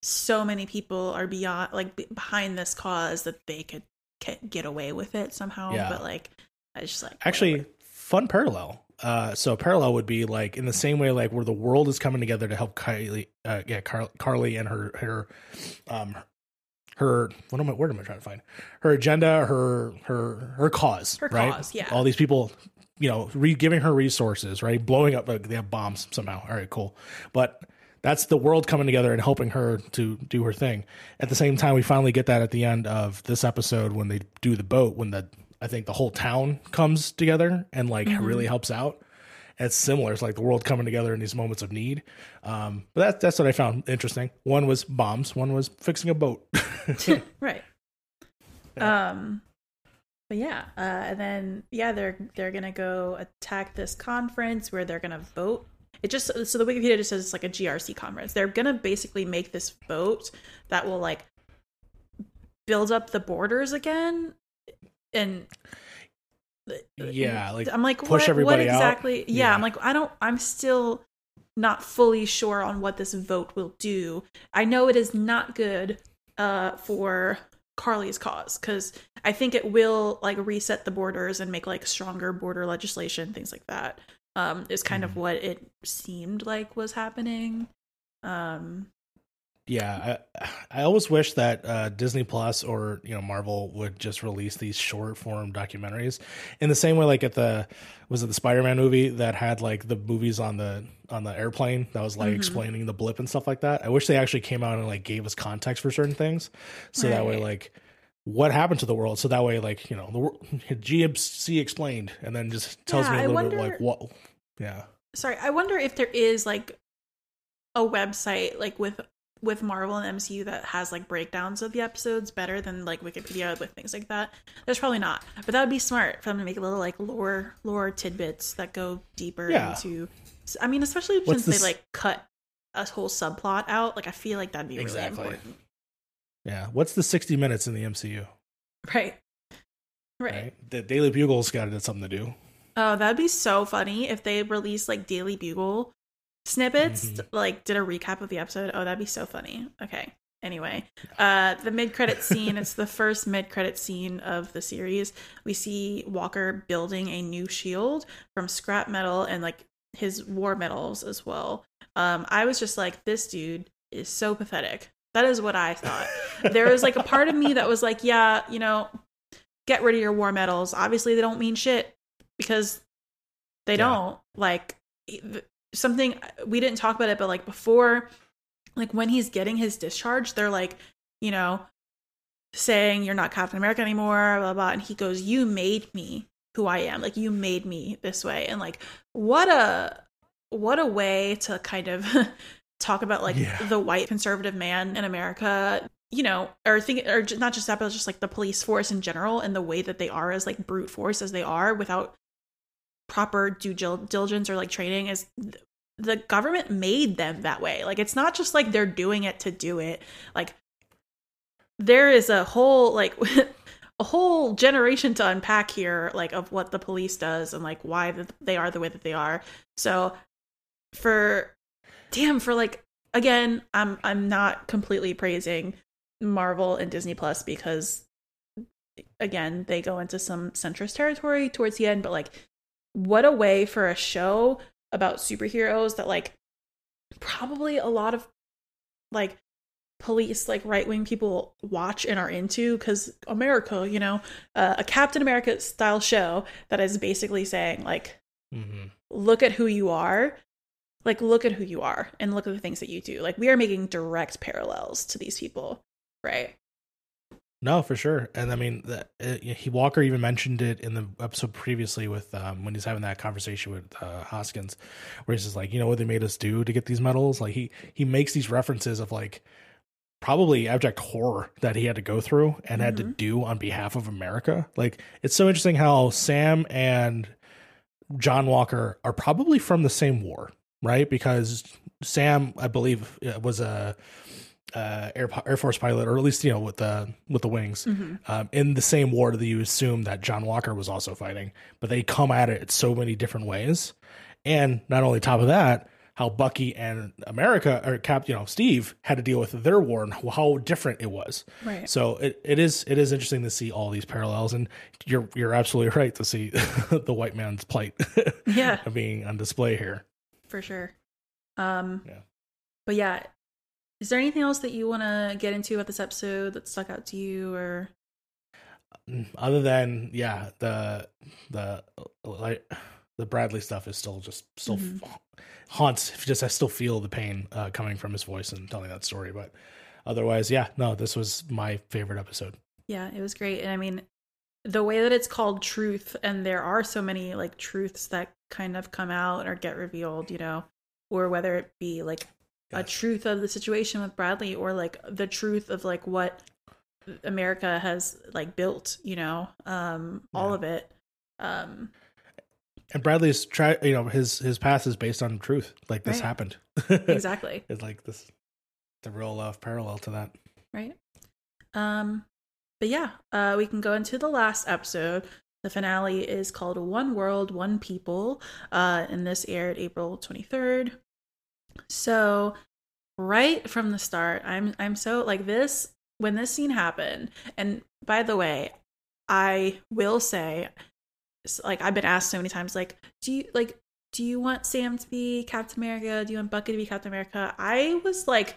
so many people are beyond like behind this cause that they could get away with it somehow.
Yeah.
But like I just like
Actually,
whatever.
fun parallel. Uh, so parallel would be like in the same way, like where the world is coming together to help Kylie, uh, yeah, Car- Karli and her her um her what am I where am I trying to find her agenda, her her her cause,
Her
right?
cause, yeah.
All these people, you know, re- giving her resources, right? Blowing up, like they have bombs somehow. All right, cool, but. That's the world coming together and helping her to do her thing. At the same time, we finally get that at the end of this episode when they do the boat, when the I think the whole town comes together and like really helps out. And it's similar. It's like the world coming together in these moments of need. Um, but that's that's what I found interesting. One was bombs. One was fixing a boat.
right. Um but yeah, uh and then yeah, they're they're gonna go attack this conference where they're gonna vote. It just so the Wikipedia just says it's like a GRC conference. They're gonna basically make this vote that will like build up the borders again and
Yeah, like,
I'm like
push
what, what
everybody out.
exactly yeah,
Yeah.
I'm like I don't I'm still not fully sure on what this vote will do. I know it is not good uh for Karli's cause cuz I think it will like reset the borders and make like stronger border legislation things like that. Um is kind
Mm-hmm.
of what it seemed like was happening. Um
yeah, I, I always wish that uh, Disney Plus or you know Marvel would just release these short form documentaries in the same way like at the was it the Spider Man movie that had like the movies on the on the airplane that was like
Mhm.
explaining the blip and stuff like that. I wish they actually came out and like gave us context for certain things, so that way like what happened to the world, so that way like you know the GMC explained, and then just tells
Yeah,
me a little bit like what, yeah.
sorry, I wonder if there is like a website like with with Marvel and MCU that has like breakdowns of the episodes better than like Wikipedia with things like that. There's probably not, but that would be smart for them to make a little like lore lore tidbits that go deeper
Yeah.
into. I mean, especially
What's
since they like cut a whole subplot out. Like, I feel like that'd be
Exactly.
really important,
Yeah, what's the sixty minutes in the MCU?
right? Right.
Right, the Daily Bugle's got to do something to do.
Oh, that'd be so funny if they released like Daily Bugle snippets,
Mhm.
like did a recap of the episode. Oh, that'd be so funny. Okay. Anyway, uh the mid-credit scene, it's the first mid-credit scene of the series. We see Walker building a new shield from scrap metal and like his war medals as well. Um I was just like this dude is so pathetic. That is what I thought. there was like a part of me that was like, yeah, you know, get rid of your war medals. Obviously they don't mean shit because they
Yeah.
don't like something we didn't talk about it but like before like when he's getting his discharge they're like you know saying you're not captain america anymore blah blah and he goes you made me who i am like you made me this way and like what a what a way to kind of talk about like
Yeah.
the white conservative man in america you know or think or not just that but just like the police force in general and the way that they are as like brute force as they are without proper due diligence or like training is the government made them that way. Like it's not just like they're doing it to do it. Like there is a whole like a whole generation to unpack here like of what the police does and like why they are the way that they are. So for damn for like again i'm i'm not completely praising marvel and disney plus because again they go into some centrist territory towards the end but like what a way for a show about superheroes that like probably a lot of like police like right-wing people watch and are into because america you know uh, a captain america style show that is basically saying like
Mm-hmm.
look at who you are like look at who you are and look at the things that you do like we are making direct parallels to these people right
No, for sure. And I mean, the, uh, he Walker even mentioned it in the episode previously with um, when he's having that conversation with uh, Hoskins, where he's just like, you know what they made us do to get these medals. Like he he makes these references of like probably abject horror that he had to go through and had to do on behalf of America. Like it's so interesting how Sam and John Walker are probably from the same war, right? Because Sam, I believe, was a uh, air Air Force pilot, or at least you know with the with the wings, um, in the same war that you assume that John Walker was also fighting. But they come at it so many different ways, and not only top of that, how Bucky and America or Cap, you know, Steve had to deal with their war and how different it was.
Right.
So it, it is it is interesting to see all these parallels, and you're you're absolutely right to see the white man's plight
Yeah.
being on display here.
for sure. Um,
Yeah.
But yeah, is there anything else that you want to get into about this episode that stuck out to you, or
other than yeah the the like the bradley stuff is still just still
Mhm.
haunts just i still feel the pain uh, coming from his voice and telling that story but otherwise yeah no this was my favorite episode
yeah, it was great. And I mean, the way that it's called truth, and there are so many like truths that kind of come out or get revealed, you know, or whether it be like a truth of the situation with Bradley or like the truth of like what America has like built, you know, um, all
Yeah.
of it. Um,
and bradley's try you know his his path is based on truth like this
Right.
happened
exactly.
it's like this the real uh, parallel to that
right um but yeah uh we can go into the last episode the finale is called one world one people uh and this aired april 23rd so right from the start i'm i'm so like this when this scene happened and by the way i will say like i've been asked so many times like do you like do you want sam to be captain america? Do you want bucky to be captain america? I was like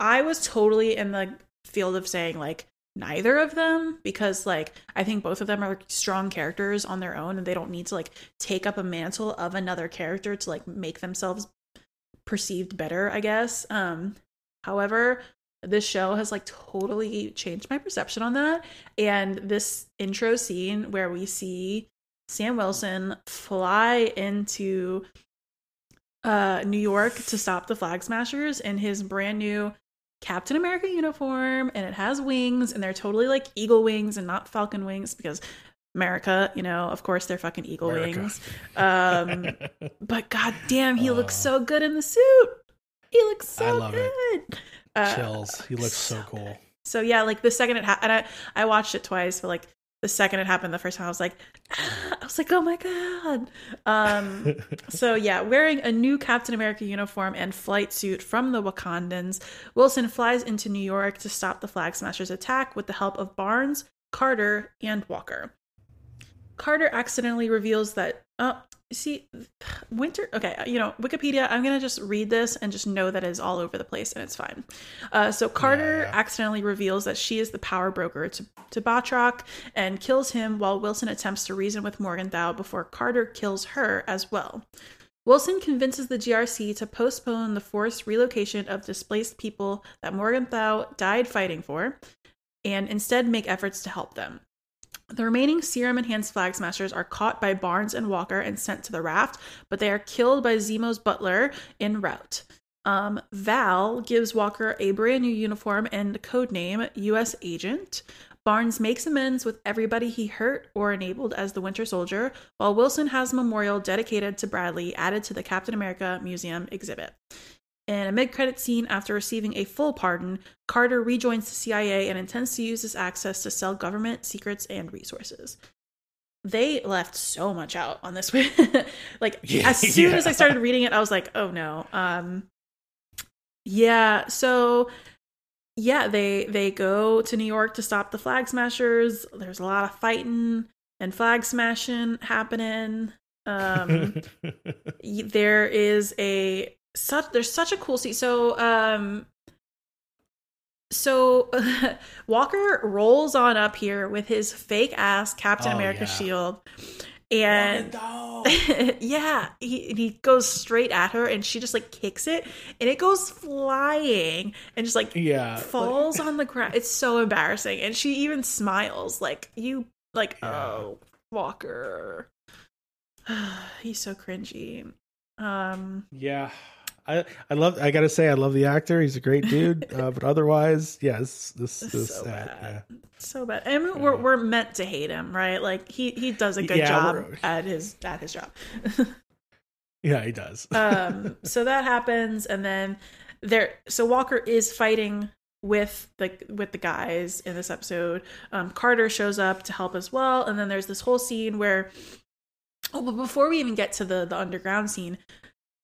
I was totally in the field of saying like neither of them because like I think both of them are strong characters on their own and they don't need to like take up a mantle of another character to like make themselves perceived better, I guess. Um however, this show has like totally changed my perception on that and this intro scene where we see Sam Wilson fly into uh New York to stop the flag smashers in his brand new Captain America uniform and it has wings and they're totally like eagle wings and not falcon wings because America, you know, of course they're fucking eagle
America.
wings. Um but god damn, he looks
Uh.
so good in the suit. He looks so
I love it.
good. Uh,
chills he looks so cool
so yeah, like the second it happened, I I watched it twice, but like the second it happened the first time, I was like, ah, I was like, oh my god. Um, so yeah, wearing a new Captain America uniform and flight suit from the Wakandans, Wilson flies into New York to stop the Flag Smashers' attack with the help of Barnes, Carter, and Walker. Carter accidentally reveals that oh see winter okay you know wikipedia i'm gonna just read this and just know that it's all over the place and it's fine. Uh, so carter
yeah.
accidentally reveals that she is the power broker to, to batroc and kills him while wilson attempts to reason with morgenthau before carter kills her as well. Wilson convinces the grc to postpone the forced relocation of displaced people that morgenthau died fighting for and instead make efforts to help them the remaining serum enhanced flag smashers are caught by Barnes and Walker and sent to the raft, but they are killed by Zemo's butler en route. Um, Val gives Walker a brand new uniform and codename U.S. Agent. Barnes makes amends with everybody he hurt or enabled as the Winter Soldier, while Wilson has a memorial dedicated to Bradley added to the Captain America Museum exhibit. In a mid credit scene, after receiving a full pardon, Carter rejoins the CIA and intends to use this access to sell government secrets and resources. They left so much out on this. One. Like
Yeah,
as soon as I started reading it, I was like, "Oh no." Um Yeah, so yeah, they they go to New York to stop the flag smashers. There's a lot of fighting and flag smashing happening. Um there is a such there's such a cool scene so um so walker rolls on up here with his fake ass captain
Oh,
america
yeah.
shield and yeah, he he goes straight at her, and she just like kicks it, and it goes flying, and just like
yeah
falls on the ground. It's so embarrassing, and she even smiles like you like
Yeah.
oh Walker. He's so cringy. Um,
Yeah. I, I love I gotta say I love the actor he's a great dude uh, but otherwise yes this this
so
uh,
bad. so bad. I mean, we're we're meant to hate him, right? Like he he does a good
Yeah,
job at his at his job.
yeah. yeah he does
um so that happens and then there so walker is fighting with the with the guys in this episode um carter shows up to help as well and then there's this whole scene where oh but before we even get to the the underground scene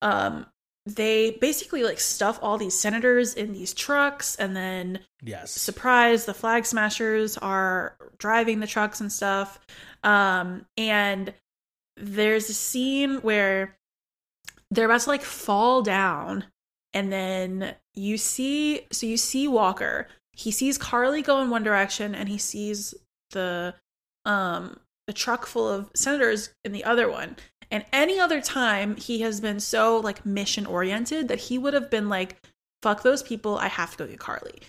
um they basically like stuff all these senators in these trucks and then
yes.
surprise the flag smashers are driving the trucks and stuff. Um and there's a scene where they're about to like fall down and then you see so you see walker. He sees Karli go in one direction and he sees the um the truck full of senators in the other one and any other time he has been so like mission oriented that he would have been like fuck those people i have to go get Karli.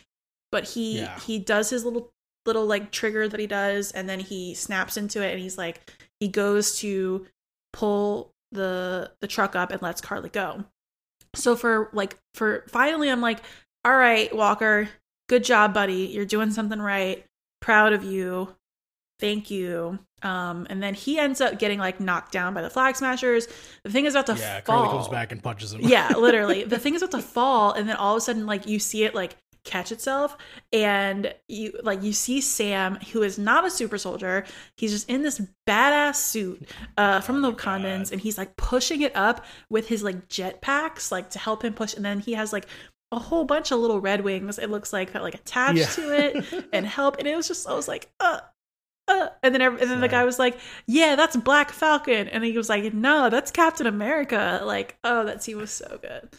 But he
Yeah.
he does his little little like trigger that he does and then he snaps into it and he's like he goes to pull the the truck up and lets Karli go. So for like for finally i'm like all right walker good job buddy. You're doing something right. Proud of you thank you um and then he ends up getting like knocked down by the flag smashers the thing is about to
yeah
fall
comes back and punches him
yeah, literally. The thing is about to fall, and then all of a sudden, like you see it like catch itself, and you like you see Sam, who is not a super soldier. He's just in this badass suit uh, from the
Oh my
Wakandans, and he's like pushing it up with his like jet packs, like to help him push. And then he has like a whole bunch of little red wings. It looks like that like attached
Yeah.
to it and help. And it was just I was like, uh. Uh, and then, every, and then the guy was like, "Yeah, that's Black Falcon," and he was like, "No, that's Captain America." Like, oh, that scene was so good.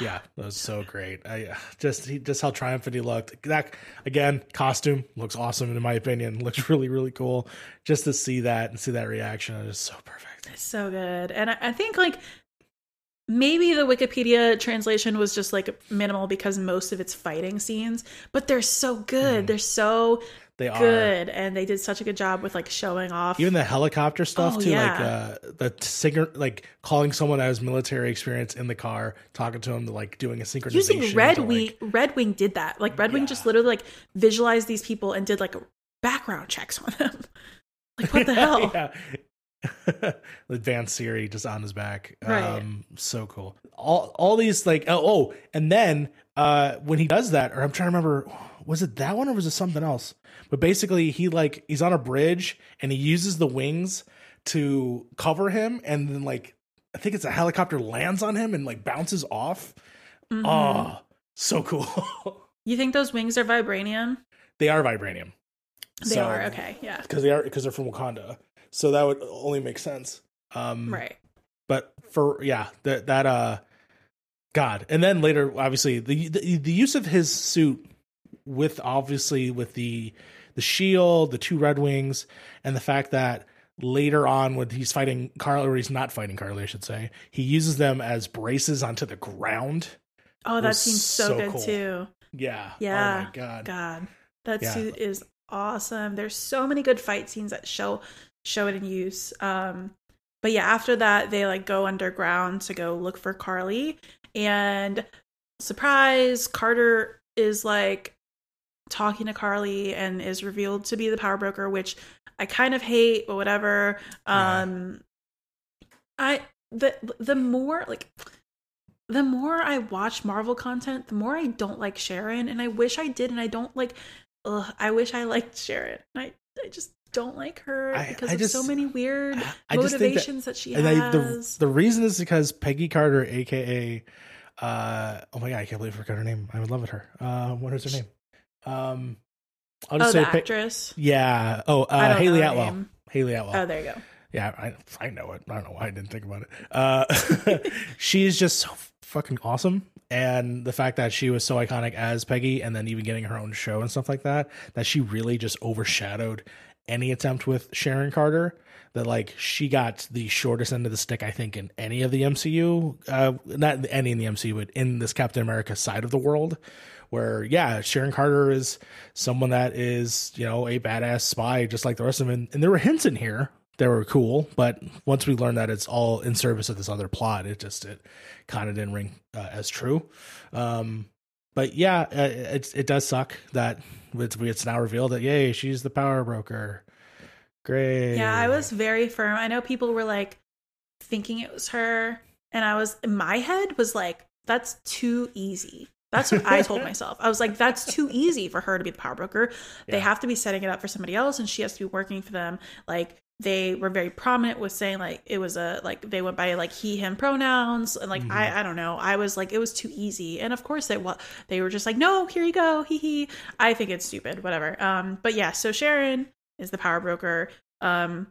yeah that was so great I uh, just he just how triumphant he looked that again costume looks awesome in my opinion looks really really cool just to see that and see that reaction is so perfect
It's so good. And I, I think like maybe the Wikipedia translation was just like minimal because most of it's fighting scenes, but they're so good.
Mhm.
They're so
they are
good. And they did such a good job with like showing off.
even the helicopter stuff
Oh,
too like uh the singer like calling someone that has military experience in the car talking to him like doing a synchronization
Using Red
to,
Wing,
like-
Red Wing did that. Like Red Wing just literally like visualized these people and did like background checks on them. like what the hell?
yeah. Advanced Siri just on his back.
Right.
Um, so cool. All all these like oh, oh and then uh when he does that, or I'm trying to remember, was it that one or was it something else? But basically he like he's on a bridge and he uses the wings to cover him and then like I think it's a helicopter lands on him and like bounces off.
Mhm.
Oh, so cool.
You think those wings are vibranium?
they are vibranium.
They are okay. Yeah.
because they are because they're from Wakanda. So that would only make sense. Um,
Right.
but for yeah that that uh god and then later obviously the, the the use of his suit with obviously with the the shield the two red wings and the fact that later on when he's fighting Karli or he's not fighting Karli i should say he uses them as braces onto the ground
Oh, that seems so,
so
good
cool.
too.
yeah
Yeah.
oh my god
God, that
Yeah.
suit is awesome. There's so many good fight scenes that show show it in use. Um, but yeah, after that, they like go underground to go look for Karli, and surprise, Carter is like talking to Karli and is revealed to be the power broker, which I kind of hate, but whatever.
Yeah.
Um, I the the more like the more I watch Marvel content, the more I don't like Sharon, and I wish I did, and I don't like. Ugh, I wish I liked Sharon. I I just don't like her
I-
because
I
of so many weird
I just think that-
motivations that, she
and
has.
I, the the reason is because Peggy Carter, aka, uh, oh my god, I can't believe I forgot her name. I would love it. Her, uh, what is her name? Um, I'll
oh,
just
the
say, Pe-
actress.
yeah. Oh, uh,
Hayley
Atwell.
name.
Hayley Atwell.
Oh, there you go.
yeah, I I know it. I don't know why I didn't think about it. Uh, she's just so fucking awesome, and the fact that she was so iconic as Peggy, and then even getting her own show and stuff like that, that she really just overshadowed any attempt with Sharon Carter that like she got the shortest end of the stick I think in any of the MCU uh not any in the MCU but in this Captain America side of the world where yeah Sharon Carter is someone that is you know a badass spy just like the rest of them and, and there were hints in here that were cool but once we learned that it's all in service of this other plot it just it kind of didn't ring uh, as true um but yeah uh, it, it does suck that it's, it's now revealed that yay she's the power broker great
Yeah, I was very firm. I know people were like thinking it was her, and I was in my head was like, that's too easy. That's what I told myself. I was like, that's too easy for her to be the power broker. They
Yeah.
have to be setting it up for somebody else, and she has to be working for them. Like they were very prominent with saying like it was a like they went by like he him pronouns and like
Mhm.
I I don't know. I was like it was too easy, and of course they what they were just like no here you go hee hee. I think it's stupid whatever. Um, but yeah, so Sharon is the power broker. Um,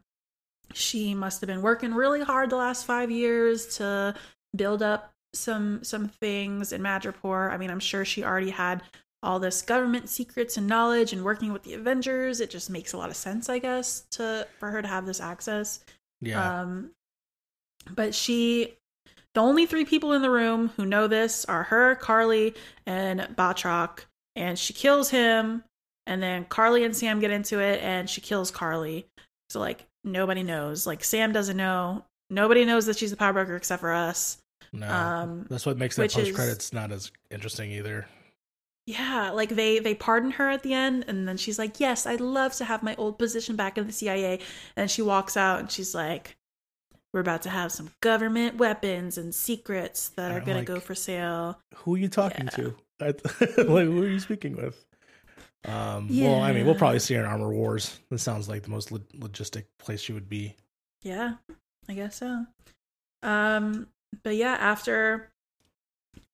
she must have been working really hard the last five years to build up some some things in Madripoor. I mean, I'm sure she already had all this government secrets and knowledge and working with the Avengers. It just makes a lot of sense, I guess, to for her to have this access.
yeah
Um, but she, the only three people in the room who know this are her, Karli, and Batroc. And she kills him, and then Karli and Sam get into it, and she kills Karli. So like nobody knows. Like Sam doesn't know. Nobody knows that she's the power broker except for us.
No
Um,
that's what makes that post credits not as interesting either
Yeah, like they they pardon her at the end, and then she's like, "Yes, I'd love to have my old position back in the CIA." And she walks out, and she's like, "We're about to have some government weapons and secrets that are
I'm
gonna go for sale."
who are you talking
Yeah.
to like who are you speaking with um well i mean we'll probably see her in armor wars this sounds like the most lo- logistic place she would be
Yeah, I guess so. Um, but yeah, after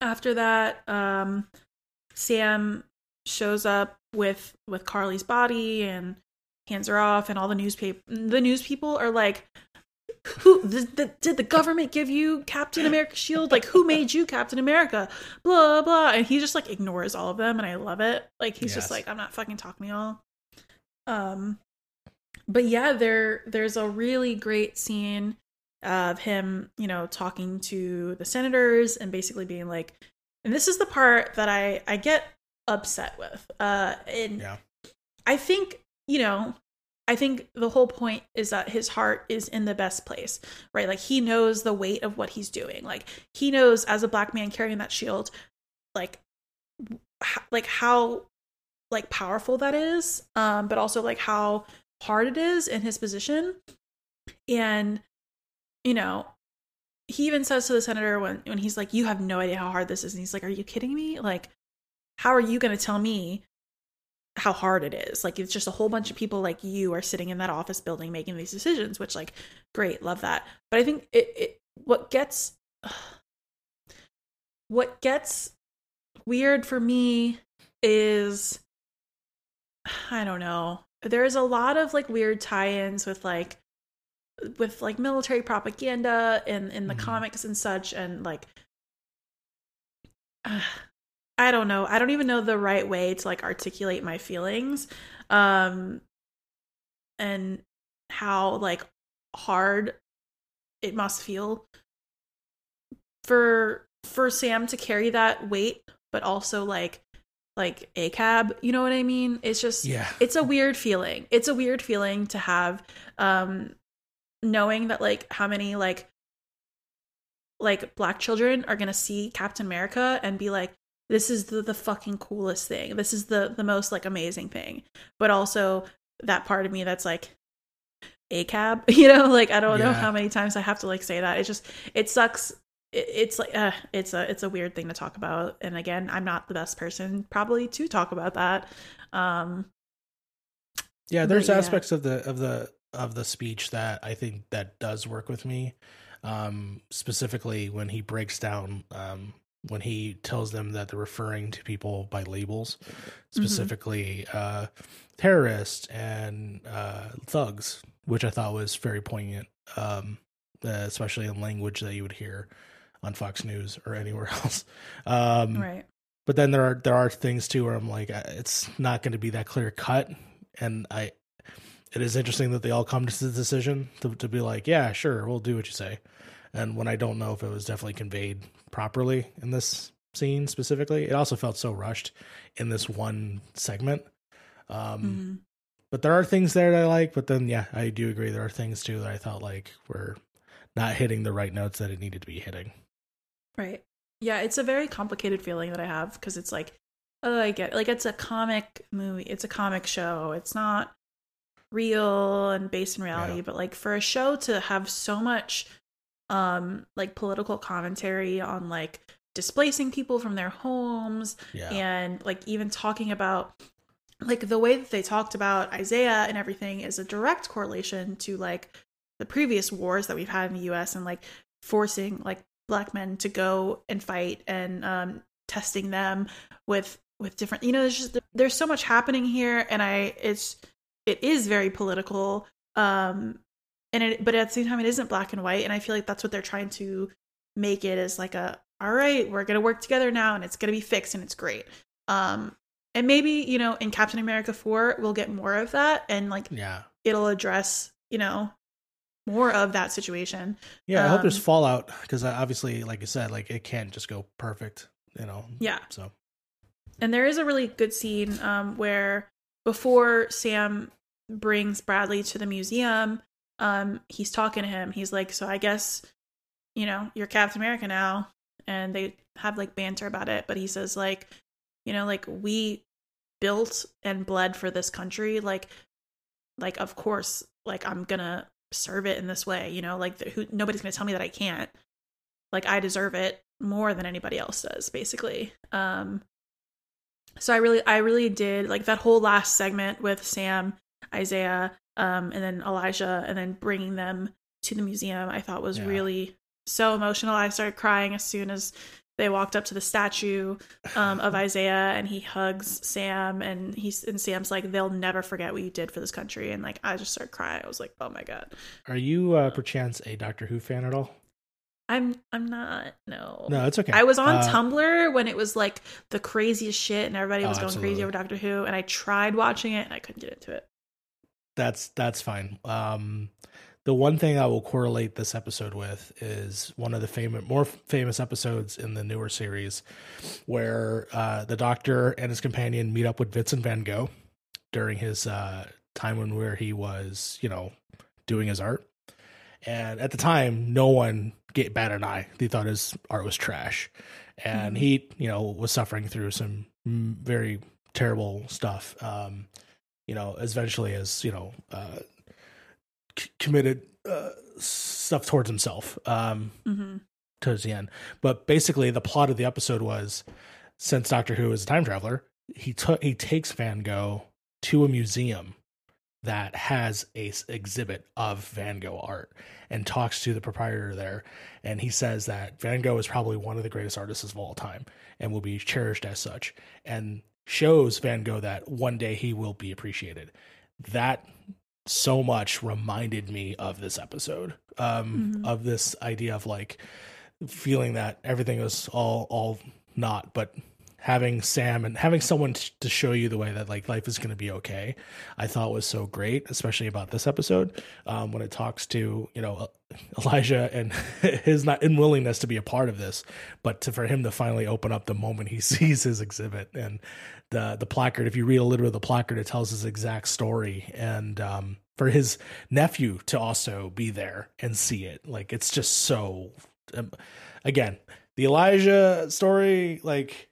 after that, um, Sam shows up with with Karli's body and hands her off, and all the newspaper the news people are like, "Who the, the, did the government give you Captain America shield? Like, who made you Captain America?" Blah blah, and he just like ignores all of them, and I love it. Like he's just like, "I'm not fucking talking to y'all." Um, but yeah, there there's a really great scene of him, you know, talking to the senators and basically being like, and this is the part that I I get upset with. Uh, and
Yeah.
I think you know, I think the whole point is that his heart is in the best place, right? Like he knows the weight of what he's doing. Like he knows as a black man carrying that shield, like like how like powerful that is um but also like how hard it is in his position and you know he even says to the senator when when he's like you have no idea how hard this is and he's like are you kidding me? Like how are you going to tell me how hard it is? Like it's just a whole bunch of people like you are sitting in that office building making these decisions which like great love that. But i think it, it what gets what gets weird for me is I don't know. There's a lot of like weird tie-ins with like with like military propaganda and in the
Mhm.
comics and such and like I don't know. I don't even know the right way to like articulate my feelings um and how like hard it must feel for for Sam to carry that weight but also like like a cab you know what i mean it's just
yeah
it's a weird feeling it's a weird feeling to have um knowing that like how many like like black children are gonna see captain america and be like this is the, the fucking coolest thing. This is the the most like amazing thing. But also that part of me that's like a cab? You know like i don't know how many times i have to like say that. It just it sucks. It, it's like uh, it's a it's a weird thing to talk about. And again i'm not the best person probably to talk about that. Um
yeah
But
there's
yeah.
aspects of the of the of the speech that i think that does work with me um specifically when he breaks down um when he tells them that they're referring to people by labels specifically uh terrorists and uh thugs which i thought was very poignant um uh, especially in language that you would hear on fox news or anywhere else. Um
right.
but then there are there are things too where I'm like uh, it's not going to be that clear cut and I it is interesting that they all come to the decision to, to be like, yeah, sure, we'll do what you say. And when I don't know if it was definitely conveyed properly in this scene specifically, it also felt so rushed in this one segment. Um,
Mhm.
But there are things there that I like. But then, yeah, I do agree. There are things too that I felt like were not hitting the right notes that it needed to be hitting.
Right. Yeah, it's a very complicated feeling that I have because it's like, oh, I get like it's a comic movie, it's a comic show. It's not real and based in reality,
Yeah.
but like for a show to have so much um like political commentary on like displacing people from their homes
Yeah.
and like even talking about like the way that they talked about Isaiah and everything is a direct correlation to like the previous wars that we've had in the US and like forcing like black men to go and fight and um testing them with with different you know there's just there's so much happening here and I it's it is very political um and it but at the same time it isn't black and white and I feel like that's what they're trying to make it as like a all right we're gonna work together now and it's gonna be fixed and it's great um and maybe you know in captain america 4 we'll get more of that and like
Yeah.
it'll address you know more of that situation
Yeah. I hope there's
Um,
fallout because obviously, like you said, like it can't just go perfect, you know?
yeah
So,
and there is a really good scene um where before sam brings bradley to the museum um he's talking to him. He's like so i guess you know you're captain america now. And they have like banter about it but he says like you know like we built and bled for this country. Like like of course like i'm gonna serve it in this way you know like who, nobody's gonna tell me that i can't. Like i deserve it more than anybody else does basically. Um so i really i really did like that whole last segment with sam isaiah um and then elijah and then bringing them to the museum i thought was
Yeah.
really so emotional i started crying as soon as they walked up to the statue um, of Isaiah and he hugs Sam and he's and Sam's like they'll never forget what you did for this country and like I just started crying. I was like, "Oh my god."
are you uh, perchance a Doctor Who fan at all?
I'm I'm not no.
No, it's okay.
I was on
Uh,
Tumblr when it was like the craziest shit and everybody
Oh,
was going
absolutely.
crazy over Doctor Who and I tried watching it and I couldn't get into it.
That's that's fine. Um, the one thing I will correlate this episode with is one of the famous, more famous episodes in the newer series, where uh, the Doctor and his companion meet up with Vincent Van Gogh during his uh, time when where he was, you know, doing his art. And at the time, no one get bat an eye. They thought his art was trash, and
Mhm.
he, you know, was suffering through some very terrible stuff. Um, you know, eventually as you know, uh, c- committed uh, stuff towards himself um,
hmm
towards the end. But basically, the plot of the episode was since Doctor Who is a time traveler, he took he takes Van Gogh to a museum that has a s- exhibit of Van Gogh art and talks to the proprietor there. And he says that Van Gogh is probably one of the greatest artists of all time and will be cherished as such. And shows Van Gogh that one day he will be appreciated that so much reminded me of this episode um
Mhm.
of this idea of like feeling that everything was all all not but having sam and having someone t- to show you the way that like life is going to be okay i thought was so great especially about this episode um when it talks to you know elijah and his not unwillingness to be a part of this but to for him to finally open up the moment he sees his exhibit and the the placard if you read a little bit of the placard it tells his exact story. And um for his nephew to also be there and see it. Like it's just so um, again the elijah story like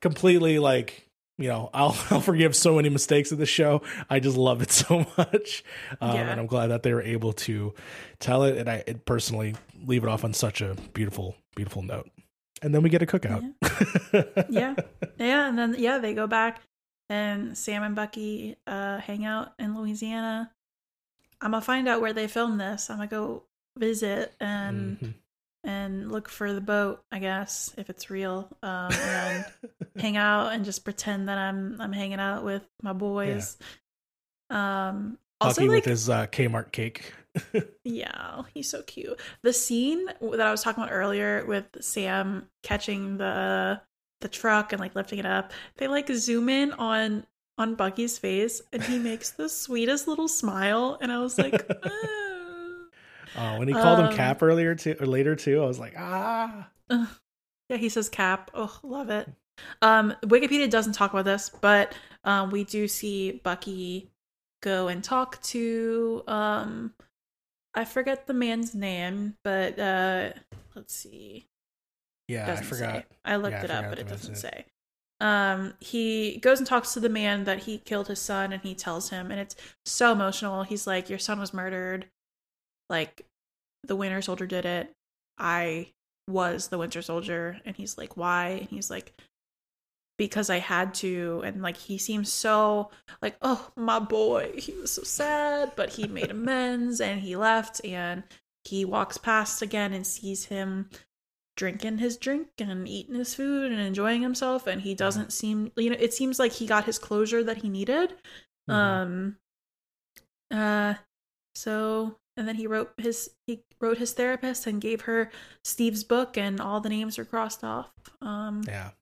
completely like you know i'll i'll forgive so many mistakes of the show. I just love it so much. Um,
Yeah.
and i'm glad that they were able to tell it. And i it personally leave it off on such a beautiful beautiful note and then we get a cookout
Yeah. Yeah, and then yeah, they go back and Sam and Bucky uh hang out in Louisiana. I'm gonna find out where they filmed this. I'm gonna go visit and
Mhm.
and look for the boat, I guess, if it's real. Um and hang out and just pretend that I'm I'm hanging out with my boys. Um also
Bucky
like
with his uh, Kmart cake.
yeah, he's so cute. The scene that I was talking about earlier with Sam catching the the truck and like lifting it up, they like zoom in on on Bucky's face and he makes the sweetest little smile and I was like oh.
oh, when he called
Um,
him Cap earlier too or later too, I was like, ah.
Yeah, he says cap. Oh, love it. Um, Wikipedia doesn't talk about this, but um, we do see Bucky go and talk to um, I forget the man's name, but uh, let's see.
Yeah, I
doesn't
forgot.
Say. I looked
Yeah, I
it up, but it doesn't
name.
say. Um, he goes and talks to the man that he killed his son, and he tells him, and it's so emotional. He's like, "Your son was murdered. Like, the Winter Soldier did it. I was the Winter Soldier." And he's like, "Why?" And he's like, "Because I had to." And like, he seems so like, "Oh, my boy." He was so sad, but he made amends, and he left, and he walks past again and sees him drinking his drink and eating his food and enjoying himself and he doesn't seem you know it seems like he got his closure that he needed
Mhm.
um uh so and then he wrote his he wrote his therapist and gave her Steve's book and all the names are crossed off um
Yeah.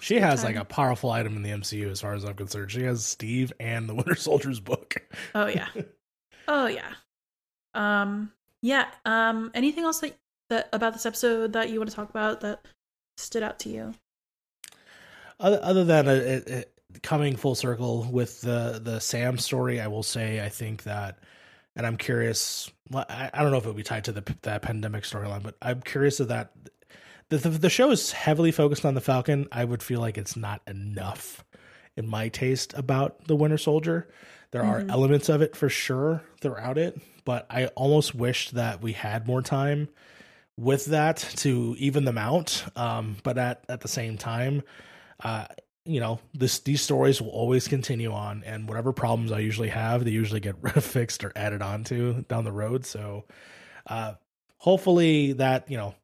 She has like a powerful item in the MCU as far as I'm concerned. She has Steve and the Winter Soldier's book.
oh yeah oh yeah um yeah um anything else that, that about this episode that you want to talk about that stood out to you
other, other than uh, it, it, coming full circle with the the Sam story, I will say I think that, and I'm curious. I, I don't know if it would be tied to the that pandemic storyline, but I'm curious of that. The, the the show is heavily focused on the Falcon. I would feel like it's not enough in my taste about the Winter Soldier. There are
Mhm.
elements of it for sure throughout it, but I almost wish that we had more time with that to even them out. Um, but at at the same time, uh, you know, this these stories will always continue on, and whatever problems I usually have, they usually get fixed or added on to down the road. So, uh, hopefully that you know,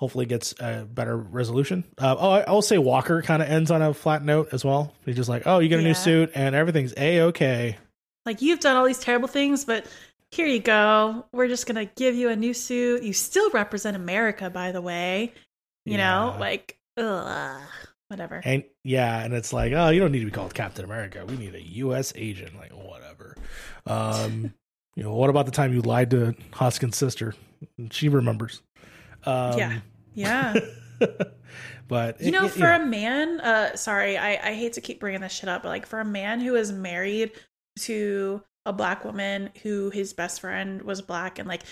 hopefully gets a better resolution. Uh, oh, I, I'll say Walker kind of ends on a flat note as well. He's just like, oh, you get a
Yeah.
new suit, and everything's a okay.
like you've done all these terrible things but here you go we're just gonna give you a new suit you still represent america by the way you know like ugh, whatever
And yeah, and it's like, oh, you don't need to be called Captain America. We need a U.S. agent. Like whatever. Um, you know, what about the time you lied to Hoskins' sister? She remembers. Um,
Yeah. Yeah.
But
you know
it-
for a man uh sorry I, I hate to keep bringing this shit up but like for a man who is married to a black woman who his best friend was black and like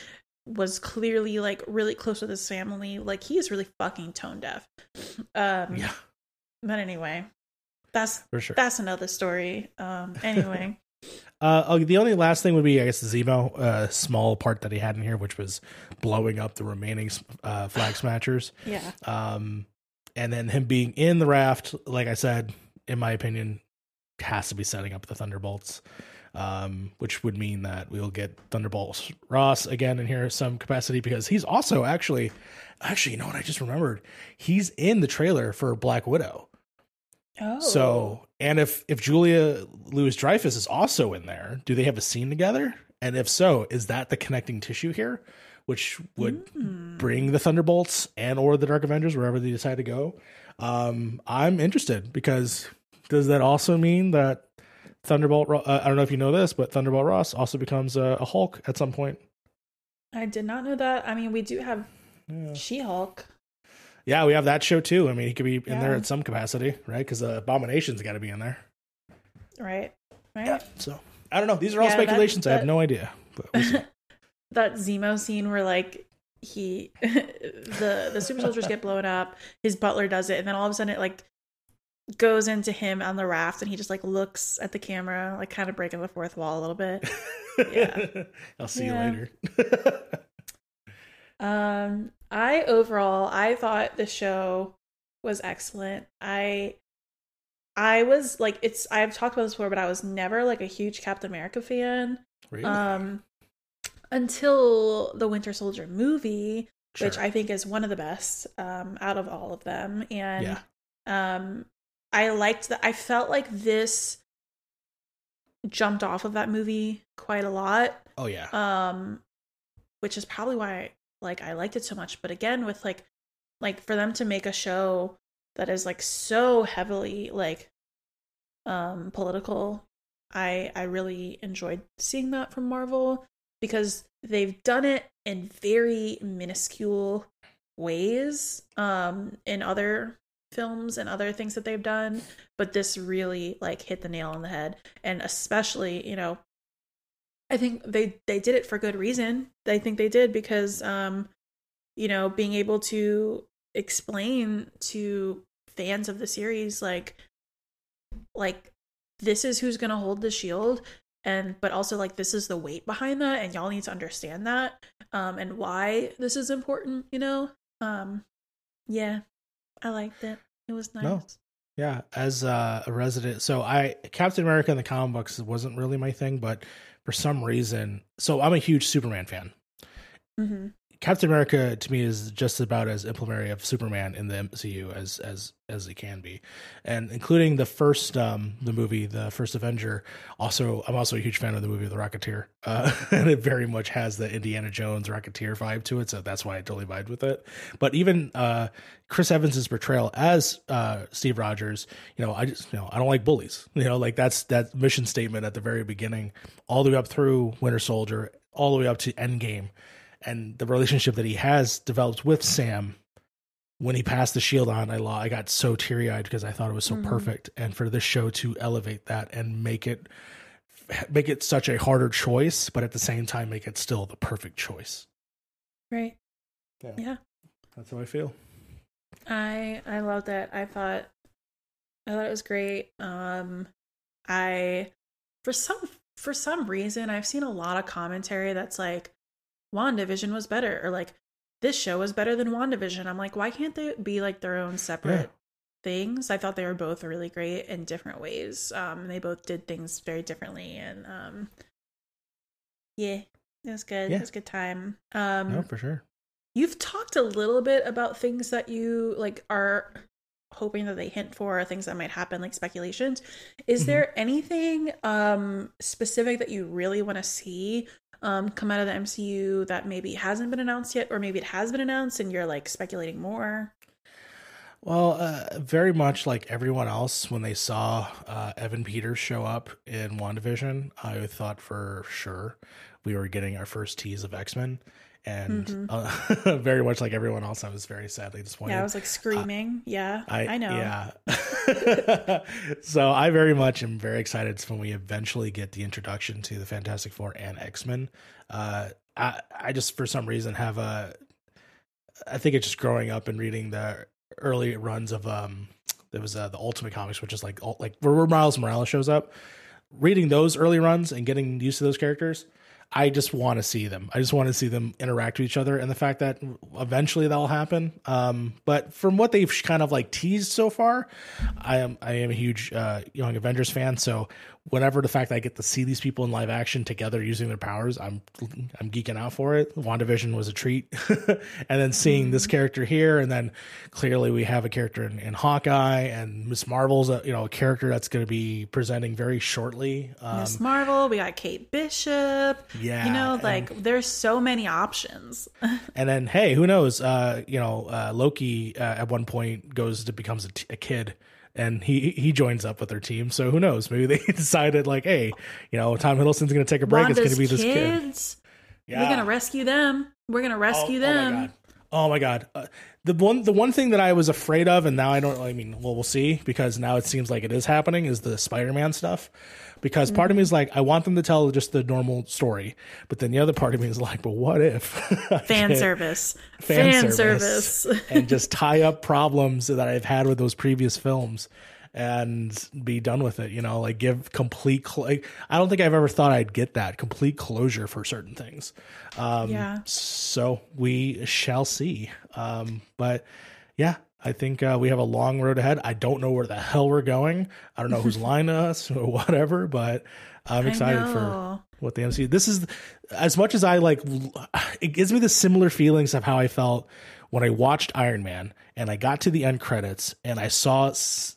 was clearly like really close with his family like he is really fucking tone deaf. Um
yeah,
but anyway that's
for sure.
that's another story. Um anyway
Uh, oh, the only last thing would be, I guess, Zemo, uh, small part that he had in here, which was blowing up the remaining uh, flag smashers.
yeah
Um, and then him being in the raft, like I said, in my opinion, has to be setting up the Thunderbolts, um, which would mean that we'll get Thunderbolts Ross again in here some capacity because he's also actually, actually, you know what? I just remembered he's in the trailer for Black Widow.
Oh
So, and if if Julia Louis Dreyfus is also in there, do they have a scene together? And if so, is that the connecting tissue here, which would
Mm.
bring the Thunderbolts and or the Dark Avengers wherever they decide to go? Um, I'm interested because does that also mean that Thunderbolt? Uh, I don't know if you know this, but Thunderbolt Ross also becomes a, a Hulk at some point.
i did not know that i mean we do have
Yeah.
she-hulk
Yeah, we have that show too. I mean, he could be in there
Yeah.
at some capacity, right? Because the uh, Abomination's got to be in there.
right right
Yeah. So I don't know. These are all
Yeah, that-
speculations. I have no idea. But we'll
that Zemo scene where like he the the super soldiers get blown up, his butler does it, and then all of a sudden it like goes into him on the raft and he just like looks at the camera, like kind of breaking the fourth wall a little bit. Yeah.
I'll see
Yeah.
you later.
Um I overall I thought the show was excellent. I I was like it's I've talked about this before, but I was never like a huge Captain America fan.
really?
Um until the Winter Soldier movie, which I think is one of the best um, out of all of them. And
yeah.
um, I liked that. I felt like this jumped off of that movie quite a lot,
Oh yeah.
um, which is probably why like I liked it so much. But again, with like like for them to make a show that is like so heavily like um political. I I really enjoyed seeing that from Marvel because they've done it in very minuscule ways um in other films and other things that they've done but this really like hit the nail on the head and especially you know i think they they did it for good reason. I think they did because um you know being able to explain to fans of the series like like this is who's going to hold the shield and but also like this is the weight behind that and y'all need to understand that um and why this is important you know? Um yeah i liked it. It was nice.
No. Yeah, as uh, a resident, so I Captain America in the comic books wasn't really my thing, but for some reason, so I'm a huge Superman fan.
hmm
Captain America to me is just about as implementary of Superman in the MCU as as as it can be, and including the first um the movie, the first Avenger. Also, I'm also a huge fan of the movie The Rocketeer, uh, and it very much has the Indiana Jones Rocketeer vibe to it, so that's why I totally vibe with it. But even uh Chris Evans's portrayal as uh Steve Rogers, you know, I just you know I don't like bullies, you know, like that's that mission statement at the very beginning, all the way up through Winter Soldier, all the way up to Endgame and the relationship that he has developed with Sam when he passed the shield on, I law I got so teary eyed because I thought it was so
Mhm.
perfect, and for this show to elevate that and make it make it such a harder choice, but at the same time make it still the perfect choice.
right
Yeah,
yeah
that's how I feel.
I I loved that. I thought I thought it was great. Um I for some for some reason I've seen a lot of commentary that's like WandaVision was better or like this show was better than WandaVision. I'm like, why can't they be like their own separate things? I thought they were both really great in different ways. Um they both did things very differently and um yeah, it was good.
Yeah.
It was a good time. Um
no, for sure.
You've talked a little bit about things that you like are hoping that they hint for or things that might happen like speculations. Is
Mhm.
there anything um specific that you really want to see um come out of the MCU that maybe hasn't been announced yet or maybe it has been announced and you're like speculating more?
Well, uh, very much like everyone else, when they saw uh, Evan Peters show up in WandaVision, I thought for sure we were getting our first tease of X Men. And
Mhm.
uh, very much like everyone else, I was very sadly disappointed.
Yeah, I was like screaming. yeah,
I,
I, know.
Yeah. so I very much am very excited when we eventually get the introduction to the Fantastic Four and X Men. Uh, I I just for some reason have a. I think it's just growing up and reading the early runs of um there was uh, the Ultimate Comics, which is like like where Miles Morales shows up. Reading those early runs and getting used to those characters, I just want to see them. I just want to see them interact with each other, and the fact that eventually that'll happen. Um, but from what they've kind of like teased so far, I am I am a huge uh, Young Avengers fan. So whenever the fact that I get to see these people in live action together using their powers, I'm I'm geeking out for it. WandaVision was a treat, and then seeing this character here, and then clearly we have a character in, in Hawkeye, and Miss Marvel's a you know a character that's going to be presenting very shortly. Um,
Miss Marvel, we got Kate Bishop.
yeah,
you know,
and-
like there's so many options.
And then, hey, who knows? Uh, you know, uh, Loki uh, at one point goes to becomes a, t- a kid, and he he joins up with their team. So who knows? Maybe they decided like, hey, you know, Tom Hiddleston's going to take a break. it's going to be this kid. Yeah.
We're gonna rescue them. We're gonna rescue
oh,
them.
Oh my god. Oh my god. Uh, the one the one thing that I was afraid of, and now I don't. I mean, well, we'll see because now it seems like it is happening. Is the Spider Man stuff? Because part of me is like, I want them to tell just the normal story, but then the other part of me is like, but what if
Fan service.
fan,
Fan
service,
service.
and just tie up problems that I've had with those previous films and be done with it? You know, like give complete. Cl- like, I don't think I've ever thought I'd get that complete closure for certain things. Um,
Yeah.
So we shall see. Um, but yeah, I think uh, we have a long road ahead. I don't know where the hell we're going. I don't know who's lying to us or whatever, but I'm excited for what the MCU. This is as much as I like. It gives me the similar feelings of how I felt when I watched Iron Man and I got to the end credits and I saw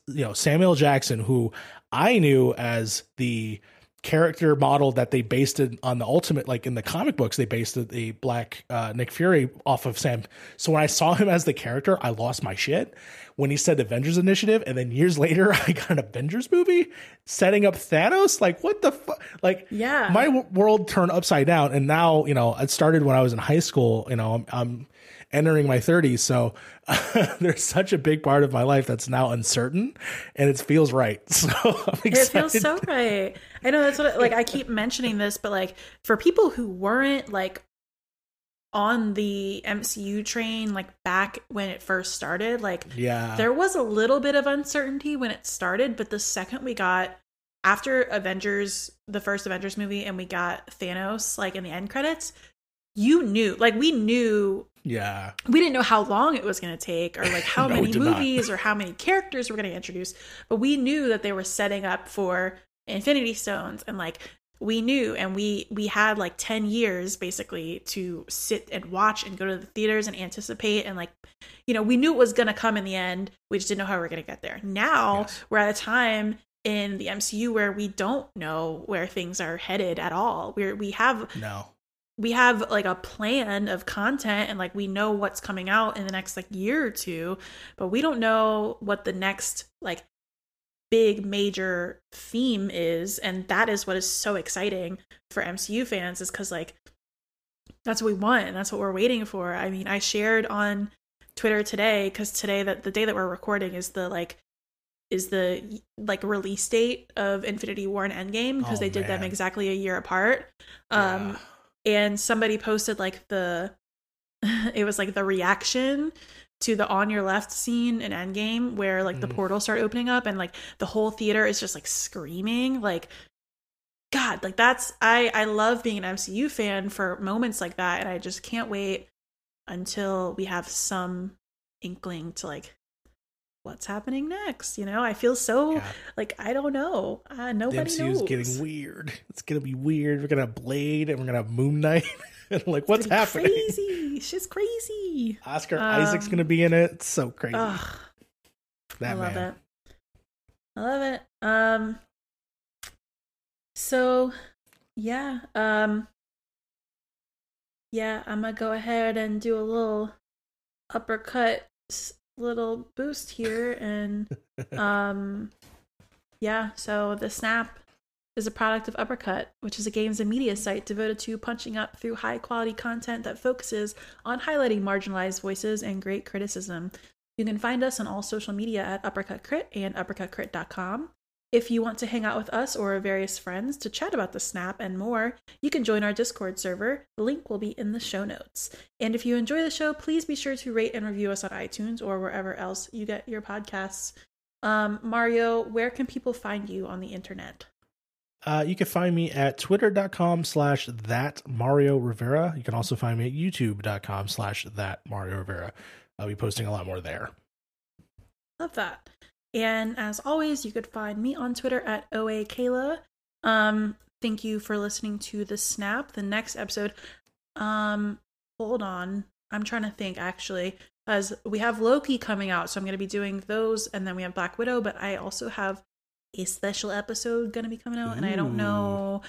you know Samuel Jackson, who I knew as the character model that they based it on the ultimate like in the comic books they based it, the black uh, nick fury off of sam. So when i saw him as the character i lost my shit. When he said avengers initiative and then years later i got an avengers movie setting up thanos like what the fuck like
Yeah.
my w- world turned upside down. And now you know it started when i was in high school you know i'm, I'm entering my 30s so there's such a big part of my life that's now uncertain and it feels right. So i'm
It feels so right. I know that's what like I keep mentioning this, but like for people who weren't like on the MCU train like back when it first started, like
yeah.
there was a little bit of uncertainty when it started, but the second we got after Avengers, the first Avengers movie, and we got Thanos like in the end credits, you knew, like we knew
yeah.
we didn't know how long it was going to take or like how
No,
many movies or how many characters we're going to introduce but we knew that they were setting up for infinity stones and like we knew and we we had like 10 years basically to sit and watch and go to the theaters and anticipate and like you know we knew it was going to come in the end. We just didn't know how we were going to get there. Now
Yes.
we're at a time in the MCU where we don't know where things are headed at all. We're we have
no.
we have like a plan of content and like we know what's coming out in the next like year or two but we don't know what the next like big major theme is and that is what is so exciting for MCU fans is cuz like that's what we want and that's what we're waiting for i mean i shared on twitter today cuz today that the day that we're recording is the like is the like release date of Infinity War and Endgame because
Oh,
they did them exactly a year apart. Um,
Yeah.
and somebody posted like the it was like the reaction to the on your left scene in Endgame where like the
Mhm.
portals start opening up and like the whole theater is just like screaming like god like that's I I love being an MCU fan for moments like that and I just can't wait until we have some inkling to like what's happening next you know I feel so
Yeah.
like I don't know uh,
the
nobody
MCU
knows
getting weird. It's gonna be weird. We're gonna have Blade and we're gonna have Moon Knight. like, what's happening?
crazy shit's crazy
Oscar
Um,
Isaac's gonna be in it. It's so crazy.
Ugh,
that
I love
man.
it. I love it. Um so yeah, um yeah, I'm gonna go ahead and do a little uppercut little boost here and um yeah, so the snap is a product of Uppercut, which is a games and media site devoted to punching up through high quality content that focuses on highlighting marginalized voices and great criticism. You can find us on all social media at Uppercut Crit and uppercutcrit.com. If you want to hang out with us or various friends to chat about the snap and more, you can join our Discord server. The link will be in the show notes. And if you enjoy the show, please be sure to rate and review us on iTunes or wherever else you get your podcasts. Um, Mario, where can people find you on the internet?
Uh, you can find me at twitter.com slash that Mario Rivera. You can also find me at youtube.com slash that Mario Rivera. I'll be posting a lot more there.
Love that. And as always, you could find me on Twitter at OA Kayla. Um, thank you for listening to the snap. The next episode. Um, hold on. I'm trying to think actually. As we have Loki coming out, so I'm gonna be doing those, and then we have Black Widow, but I also have a special episode gonna be coming out, and I don't know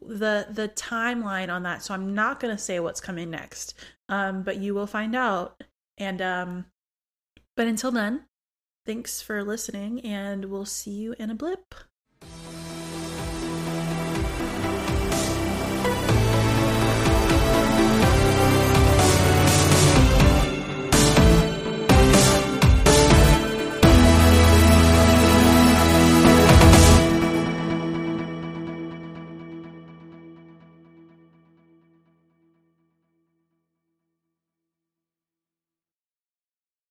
the the timeline on that, so I'm not gonna say what's coming next. Um, but you will find out. And um, but until then, thanks for listening, and we'll see you in a blip.